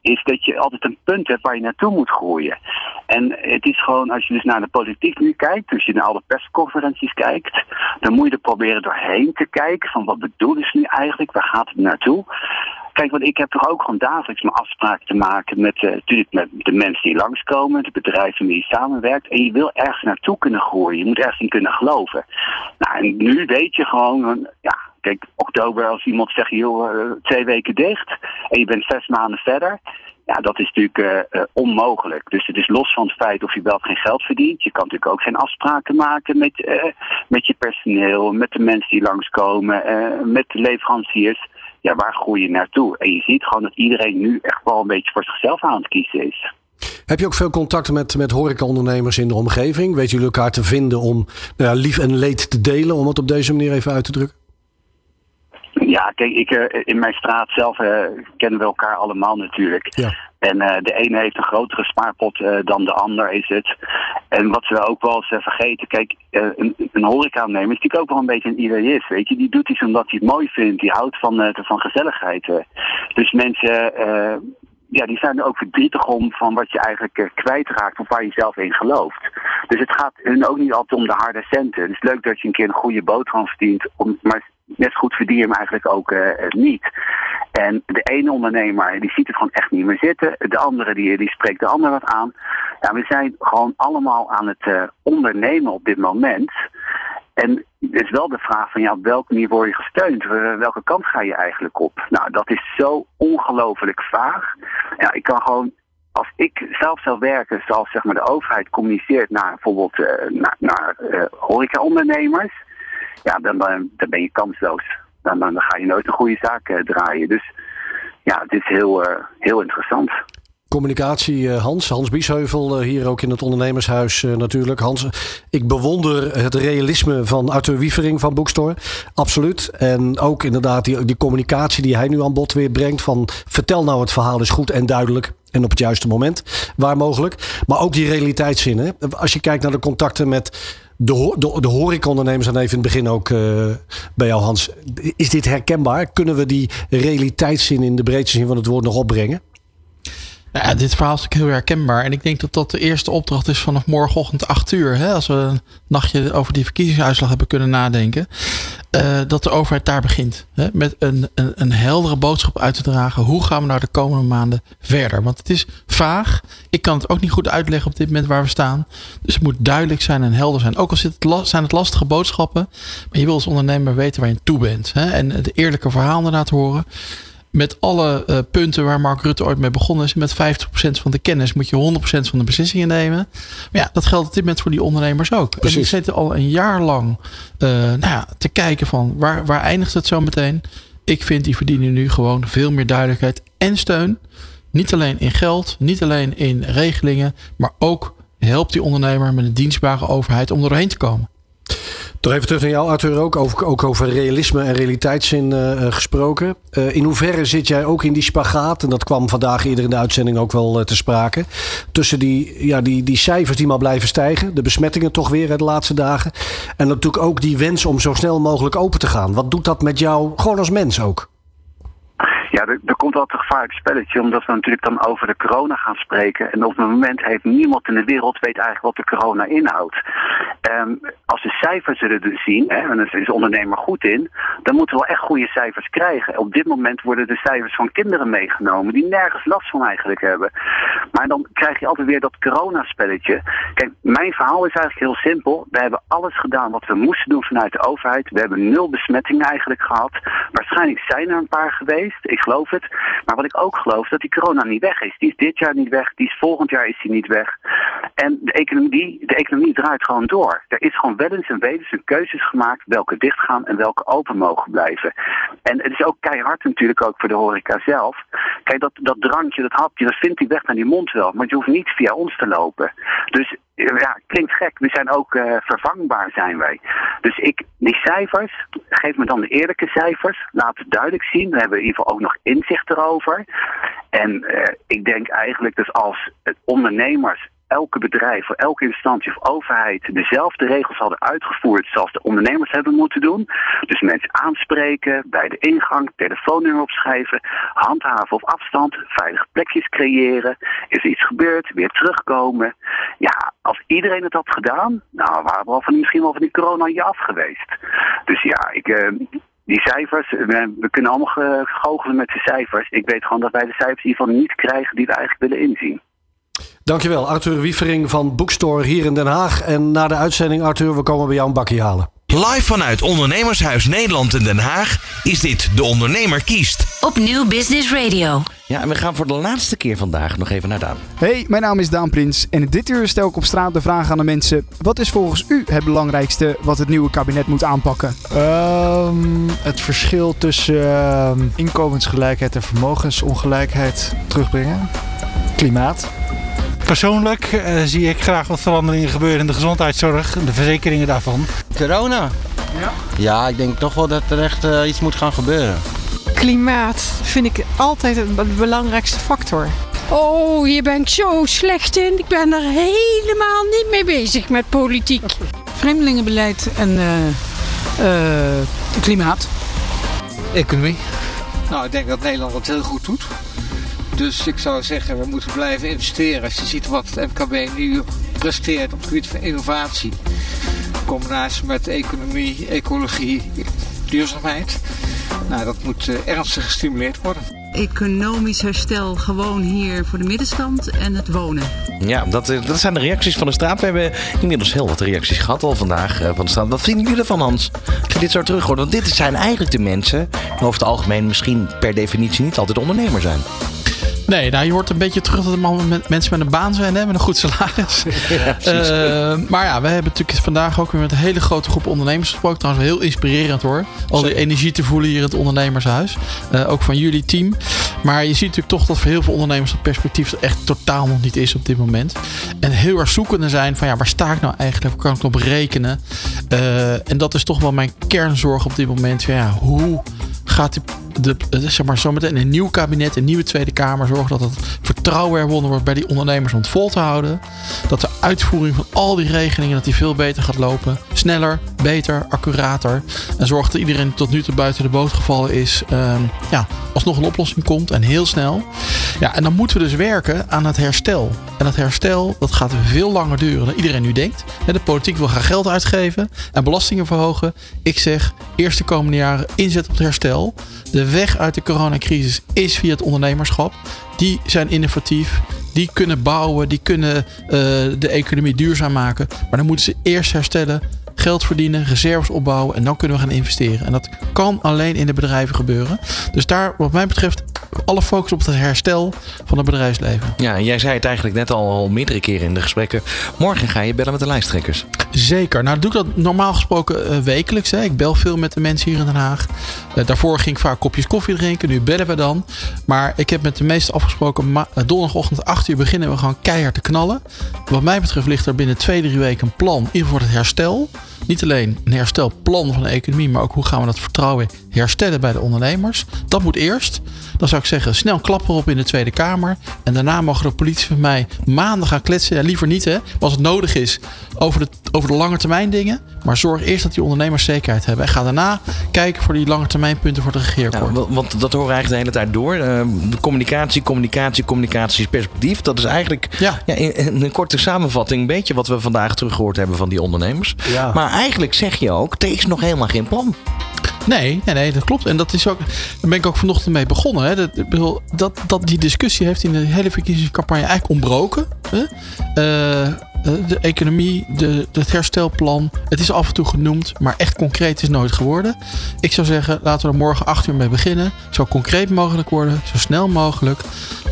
is dat je altijd een punt hebt waar je naartoe moet groeien. En het is gewoon, als je dus naar de politiek nu kijkt, als je naar alle persconferenties kijkt, dan moet je er proberen doorheen te kijken van wat bedoelen ze nu eigenlijk, waar gaat het naartoe? Kijk, want ik heb toch ook gewoon dagelijks mijn afspraken te maken met, uh, met de mensen die langskomen, de bedrijven die je samenwerkt. En je wil ergens naartoe kunnen groeien. Je moet ergens in kunnen geloven. Nou, en nu weet je gewoon, ja, Kijk, oktober als iemand zegt, joh, uh, twee weken dicht en je bent zes maanden verder. Ja, dat is natuurlijk uh, uh, onmogelijk. Dus het is los van het feit of je wel geen geld verdient. Je kan natuurlijk ook geen afspraken maken met, met je personeel, met de mensen die langskomen, met de leveranciers. Ja, waar groei je naartoe? En je ziet gewoon dat iedereen nu echt wel een beetje voor zichzelf aan het kiezen is. Heb je ook veel contacten met, met horecaondernemers in de omgeving? Weet jullie elkaar te vinden om nou lief en leed te delen, om het op deze manier even uit te drukken? Ja, kijk, ik, uh, in mijn straat zelf uh, kennen we elkaar allemaal natuurlijk. Ja. En uh, de ene heeft een grotere spaarpot dan de ander is het. En wat we ook wel eens vergeten, kijk, een, een horeca-nemer is natuurlijk ook wel een beetje een idealist, weet je. Die doet iets omdat hij het mooi vindt, die houdt van, van gezelligheid. Dus mensen ja, die zijn er ook verdrietig om van wat je eigenlijk kwijtraakt of waar je zelf in gelooft. Dus het gaat hun ook niet altijd om de harde centen. Het is leuk dat je een keer een goede boterham verdient, om, maar net goed verdien je hem eigenlijk ook uh, niet. En de ene ondernemer die ziet het gewoon echt niet meer zitten. De andere die, die spreekt de ander wat aan. Ja, we zijn gewoon allemaal aan het uh, ondernemen op dit moment. En het is wel de vraag van ja, op welk niveau word je gesteund? Welke kant ga je eigenlijk op? Nou, dat is zo ongelooflijk vaag. Ja, ik kan gewoon, als ik zelf zou werken zoals zeg maar, de overheid communiceert naar bijvoorbeeld uh, naar, horeca-ondernemers, ja, dan, dan, dan, ben je kansloos. Dan, dan, ga je nooit een goede zaak uh, draaien. Dus ja, het is heel, heel interessant communicatie, Hans. Hans Biesheuvel, hier ook in het ondernemershuis natuurlijk. Hans, ik bewonder het realisme van Arthur Wievering van Boekstore. Absoluut. En ook inderdaad die, die communicatie die hij nu aan bod weer brengt. Van vertel nou het verhaal is goed en duidelijk. En op het juiste moment, waar mogelijk. Maar ook die realiteitszin. Hè? Als je kijkt naar de contacten met de, de, de horecaondernemers en even in het begin ook uh, bij jou Hans. Is dit herkenbaar? Kunnen we die realiteitszin in de breedste zin van het woord nog opbrengen? Ja, dit verhaal is natuurlijk heel herkenbaar. En ik denk dat dat de eerste opdracht is vanaf morgenochtend 8 uur. Hè, als we een nachtje over die verkiezingsuitslag hebben kunnen nadenken. Uh, dat de overheid daar begint. Hè, met een, een, een, heldere boodschap uit te dragen. Hoe gaan we nou de komende maanden verder? Want het is vaag. Ik kan het ook niet goed uitleggen op dit moment waar we staan. Dus het moet duidelijk zijn en helder zijn. Ook al zijn het lastige boodschappen. Maar je wil als ondernemer weten waar je toe bent. Hè, en het eerlijke verhaal inderdaad horen met alle uh, punten waar Mark Rutte ooit mee begonnen is. Met 50% van de kennis moet je 100% van de beslissingen nemen. Maar ja, dat geldt op dit moment voor die ondernemers ook. Precies. En die zitten al een jaar lang uh, nou ja, te kijken van waar, waar eindigt het zo meteen. Ik vind die verdienen nu gewoon veel meer duidelijkheid en steun. Niet alleen in geld, niet alleen in regelingen, maar ook helpt die ondernemer met een dienstbare overheid om er doorheen te komen. Toch even terug naar jou, Arthur, ook over, ook over realisme en realiteitszin uh, gesproken. Uh, in hoeverre zit jij ook in die spagaat, en dat kwam vandaag eerder in de uitzending ook wel te sprake, tussen die, ja, die, die cijfers die maar blijven stijgen, de besmettingen toch weer de laatste dagen, en natuurlijk ook die wens om zo snel mogelijk open te gaan. Wat doet dat met jou, gewoon als mens ook? Ja, er, komt altijd een gevaarlijk spelletje, omdat we natuurlijk dan over de corona gaan spreken. En op het moment heeft niemand in de wereld weet eigenlijk wat de corona inhoudt. Um, als de cijfers zullen dus zien, hè, en daar is de ondernemer goed in, dan moeten we wel echt goede cijfers krijgen. Op dit moment worden de cijfers van kinderen meegenomen die nergens last van eigenlijk hebben. Maar dan krijg je altijd weer dat coronaspelletje. Kijk, mijn verhaal is eigenlijk heel simpel. We hebben alles gedaan wat we moesten doen vanuit de overheid. We hebben nul besmettingen eigenlijk gehad. Waarschijnlijk zijn er een paar geweest. Ik geloof het. Maar wat ik ook geloof, dat die corona niet weg is. Die is dit jaar niet weg, die is volgend jaar is die niet weg. En de economie, de economie draait gewoon door. Er is gewoon wel eens en wetens hun keuzes gemaakt welke dicht gaan en welke open mogen blijven. En het is ook keihard natuurlijk ook voor de horeca zelf. Kijk, dat, dat drankje, dat hapje, dat vindt hij weg naar die mond wel. Maar je hoeft niet via ons te lopen. Dus ja, klinkt gek. We zijn ook uh, vervangbaar, zijn wij. Dus ik, die cijfers, geef me dan de eerlijke cijfers. Laat het duidelijk zien. We hebben in ieder geval ook nog inzicht erover. En uh, ik denk eigenlijk dat als ondernemers elke bedrijf, voor elke instantie of overheid dezelfde regels hadden uitgevoerd zoals de ondernemers hebben moeten doen. Dus mensen aanspreken, bij de ingang, telefoonnummer opschrijven, handhaven op afstand, veilige plekjes creëren. Is er iets gebeurd, weer terugkomen. Ja, als iedereen het had gedaan, nou waren we al van, misschien wel van die corona je af geweest. Dus ja, ik... Uh, die cijfers, we, we kunnen allemaal goochelen met de cijfers. Ik weet gewoon dat wij de cijfers geval niet krijgen die we eigenlijk willen inzien. Dankjewel, Arthur Wiefering van Bookstore hier in Den Haag. En na de uitzending, Arthur, we komen bij jou een bakje halen. Live vanuit Ondernemershuis Nederland in Den Haag is dit De Ondernemer kiest. Op Nieuw Business Radio. Ja, en we gaan voor de laatste keer vandaag nog even naar Daan. Hey, mijn naam is Daan Prins. En in dit uur stel ik op straat de vraag aan de mensen: wat is volgens u het belangrijkste wat het nieuwe kabinet moet aanpakken? Um, het verschil tussen uh, inkomensgelijkheid en vermogensongelijkheid terugbrengen. Klimaat. Persoonlijk uh, zie ik graag wat veranderingen gebeuren in de gezondheidszorg, de verzekeringen daarvan. Corona? Ja. Ja, ik denk toch wel dat er echt uh, iets moet gaan gebeuren. Klimaat vind ik altijd de belangrijkste factor. Oh, hier ben ik zo slecht in. Ik ben er helemaal niet mee bezig met politiek. Vreemdelingenbeleid en uh, klimaat. Economie. Nou, ik denk dat Nederland het heel goed doet. Dus ik zou zeggen, we moeten blijven investeren. Als je ziet wat het MKB nu presteert op het gebied van innovatie. In combinatie met economie, ecologie, duurzaamheid. Nou, dat moet uh, ernstig gestimuleerd worden. Economisch herstel gewoon hier voor de middenstand en het wonen. Ja, dat, dat zijn de reacties van de straat. We hebben inmiddels heel wat reacties gehad al vandaag uh, van de straat. Wat vinden jullie ervan, Hans? Als je dit zo terug hoort. Want dit zijn eigenlijk de mensen die over het algemeen misschien per definitie niet altijd ondernemer zijn. Nee, nou, je hoort een beetje terug dat er met, mensen met een baan zijn, hè, met een goed salaris. Ja, uh, maar ja, we hebben natuurlijk vandaag ook weer met een hele grote groep ondernemers gesproken. Trouwens, heel inspirerend hoor. Al die energie te voelen hier in het ondernemershuis. Uh, ook van jullie team. Maar je ziet natuurlijk toch dat voor heel veel ondernemers dat perspectief er echt totaal nog niet is op dit moment. En heel erg zoekende zijn van ja, waar sta ik nou eigenlijk? Waar kan ik op rekenen? Uh, en dat is toch wel mijn kernzorg op dit moment. Ja, hoe gaat de, de, zeg maar, zometeen een nieuw kabinet, een nieuwe Tweede Kamer zorgen dat het vertrouwen herwonnen wordt bij die ondernemers om het vol te houden. Dat de uitvoering van al die regelingen dat die veel beter gaat lopen. Sneller, beter, accurater. En zorgt dat iedereen die tot nu toe buiten de boot gevallen is, um, ja, alsnog een oplossing komt en heel snel. Ja, en dan moeten we dus werken aan het herstel. En dat herstel, dat gaat veel langer duren dan iedereen nu denkt. De politiek wil graag geld uitgeven en belastingen verhogen. Ik zeg, eerst de komende jaren inzet op het herstel. De weg uit de coronacrisis is via het ondernemerschap. Die zijn innovatief. Die kunnen bouwen. Die kunnen uh, de economie duurzaam maken. Maar dan moeten ze eerst herstellen. Geld verdienen, reserves opbouwen en dan kunnen we gaan investeren. En dat kan alleen in de bedrijven gebeuren. Dus daar, wat mij betreft, alle focus op het herstel van het bedrijfsleven. Ja, en jij zei het eigenlijk net al, al meerdere keren in de gesprekken. Morgen ga je bellen met de lijsttrekkers. Zeker. Nou, doe ik dat normaal gesproken uh, wekelijks. Hè. Ik bel veel met de mensen hier in Den Haag. Uh, daarvoor ging ik vaak kopjes koffie drinken. Nu bellen we dan. Maar ik heb met de meesten afgesproken. Ma- donderdagochtend 8 uur beginnen we gewoon keihard te knallen. Wat mij betreft ligt er binnen twee, drie weken een plan. In geval het herstel. Niet alleen een herstelplan van de economie, maar ook hoe gaan we dat vertrouwen herstellen bij de ondernemers. Dat moet eerst. Dan zou ik zeggen, snel klap erop in de Tweede Kamer. En daarna mogen de politie van mij maanden gaan kletsen. Ja, liever niet, hè, maar als het nodig is, over de, over de lange termijn dingen. Maar zorg eerst dat die ondernemers zekerheid hebben. En ga daarna kijken voor die lange termijn punten voor de regeerakkoord. Ja, want dat horen we eigenlijk de hele tijd door. Uh, de communicatie, communicatie, communicatie, perspectief. Dat is eigenlijk ja. Ja, in, in, een korte samenvatting een beetje wat we vandaag teruggehoord hebben van die ondernemers. Ja. Maar eigenlijk zeg je ook, er is nog helemaal geen plan. Nee, nee, nee, dat klopt. En dat is ook, daar ben ik ook vanochtend mee begonnen. Hè. Dat, dat, dat die discussie heeft in de hele verkiezingscampagne eigenlijk ontbroken. Hè. Uh, de economie, de, het herstelplan. Het is af en toe genoemd, maar echt concreet is nooit geworden. Ik zou zeggen, laten we er morgen 8 uur mee beginnen. Zo concreet mogelijk worden, zo snel mogelijk.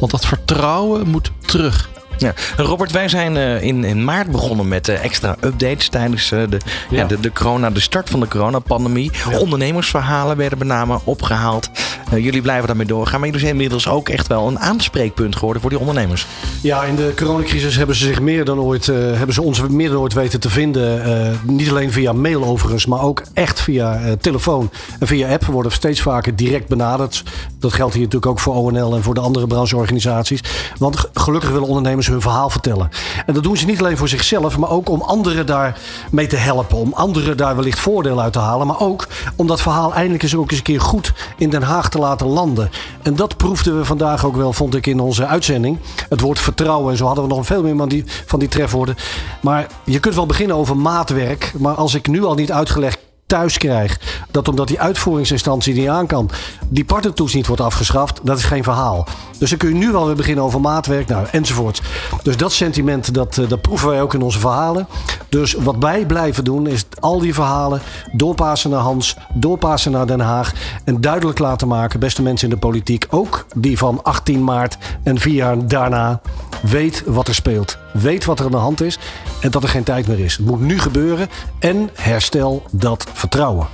Want dat vertrouwen moet terug Ja. Robert, wij zijn eh, in, in maart begonnen met eh, extra updates tijdens eh, de, ja. de, de, corona, de start van de coronapandemie. Ondernemersverhalen werden met name opgehaald. jullie blijven daarmee doorgaan, maar jullie zijn inmiddels ook echt wel een aanspreekpunt geworden voor die ondernemers. Ja, in de coronacrisis hebben ze zich meer dan ooit, hebben ze ons meer dan ooit weten te vinden. niet alleen via mail overigens, maar ook echt via telefoon en via app. We worden steeds vaker direct benaderd. Dat geldt hier natuurlijk ook voor ONL en voor de andere brancheorganisaties. Want gelukkig willen ondernemers hun verhaal vertellen. En dat doen ze niet alleen voor zichzelf, maar ook om anderen daar mee te helpen. Om anderen daar wellicht voordeel uit te halen. Maar ook om dat verhaal eindelijk eens ook eens een keer goed in Den Haag te laten landen. En dat proefden we vandaag ook wel, vond ik, in onze uitzending. Het woord vertrouwen. En zo hadden we nog veel meer van die, van die trefwoorden. Maar je kunt wel beginnen over maatwerk. Maar als ik nu al niet uitgelegd thuis krijg. Dat omdat die uitvoeringsinstantie niet aan kan, die partnertoets niet wordt afgeschaft, dat is geen verhaal. Dus dan kun je nu wel weer beginnen over maatwerk, nou, enzovoort. Dus dat sentiment, dat, eh, dat proeven wij ook in onze verhalen. Dus wat wij blijven doen, is al die verhalen doorpassen naar Hans, doorpassen naar Den Haag. En duidelijk laten maken, beste mensen in de politiek, ook die van 18 maart en vier jaar daarna, weet wat er speelt. Weet wat er aan de hand is en dat er geen tijd meer is. Het moet nu gebeuren en herstel dat vertrouwen.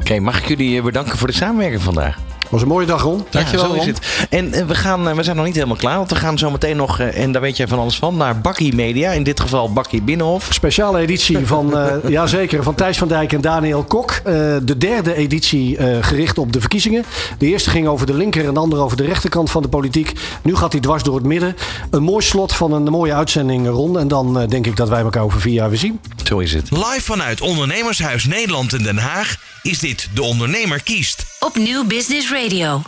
Oké, mag ik jullie eh, bedanken voor de samenwerking vandaag? Was een mooie dag, Ron. Dankjewel, ja, zo is het. En eh, we, gaan, eh, we zijn nog niet helemaal klaar. Want we gaan zo meteen nog, en daar weet jij van alles van, naar Bakkie Media. In dit geval Bakkie Binnenhof. Speciale editie van, uh, ja zeker, van Thijs van Dijk en Daniel Kok. de derde editie gericht op de verkiezingen. De eerste ging over de linker en de andere over de rechterkant van de politiek. Nu gaat hij dwars door het midden. Een mooi slot van een mooie uitzending, Ron. En dan denk ik dat wij elkaar over vier jaar weer zien. Zo is het. Live vanuit Ondernemershuis Nederland in Den Haag is dit De Ondernemer kiest. Op Nieuw Business Radio.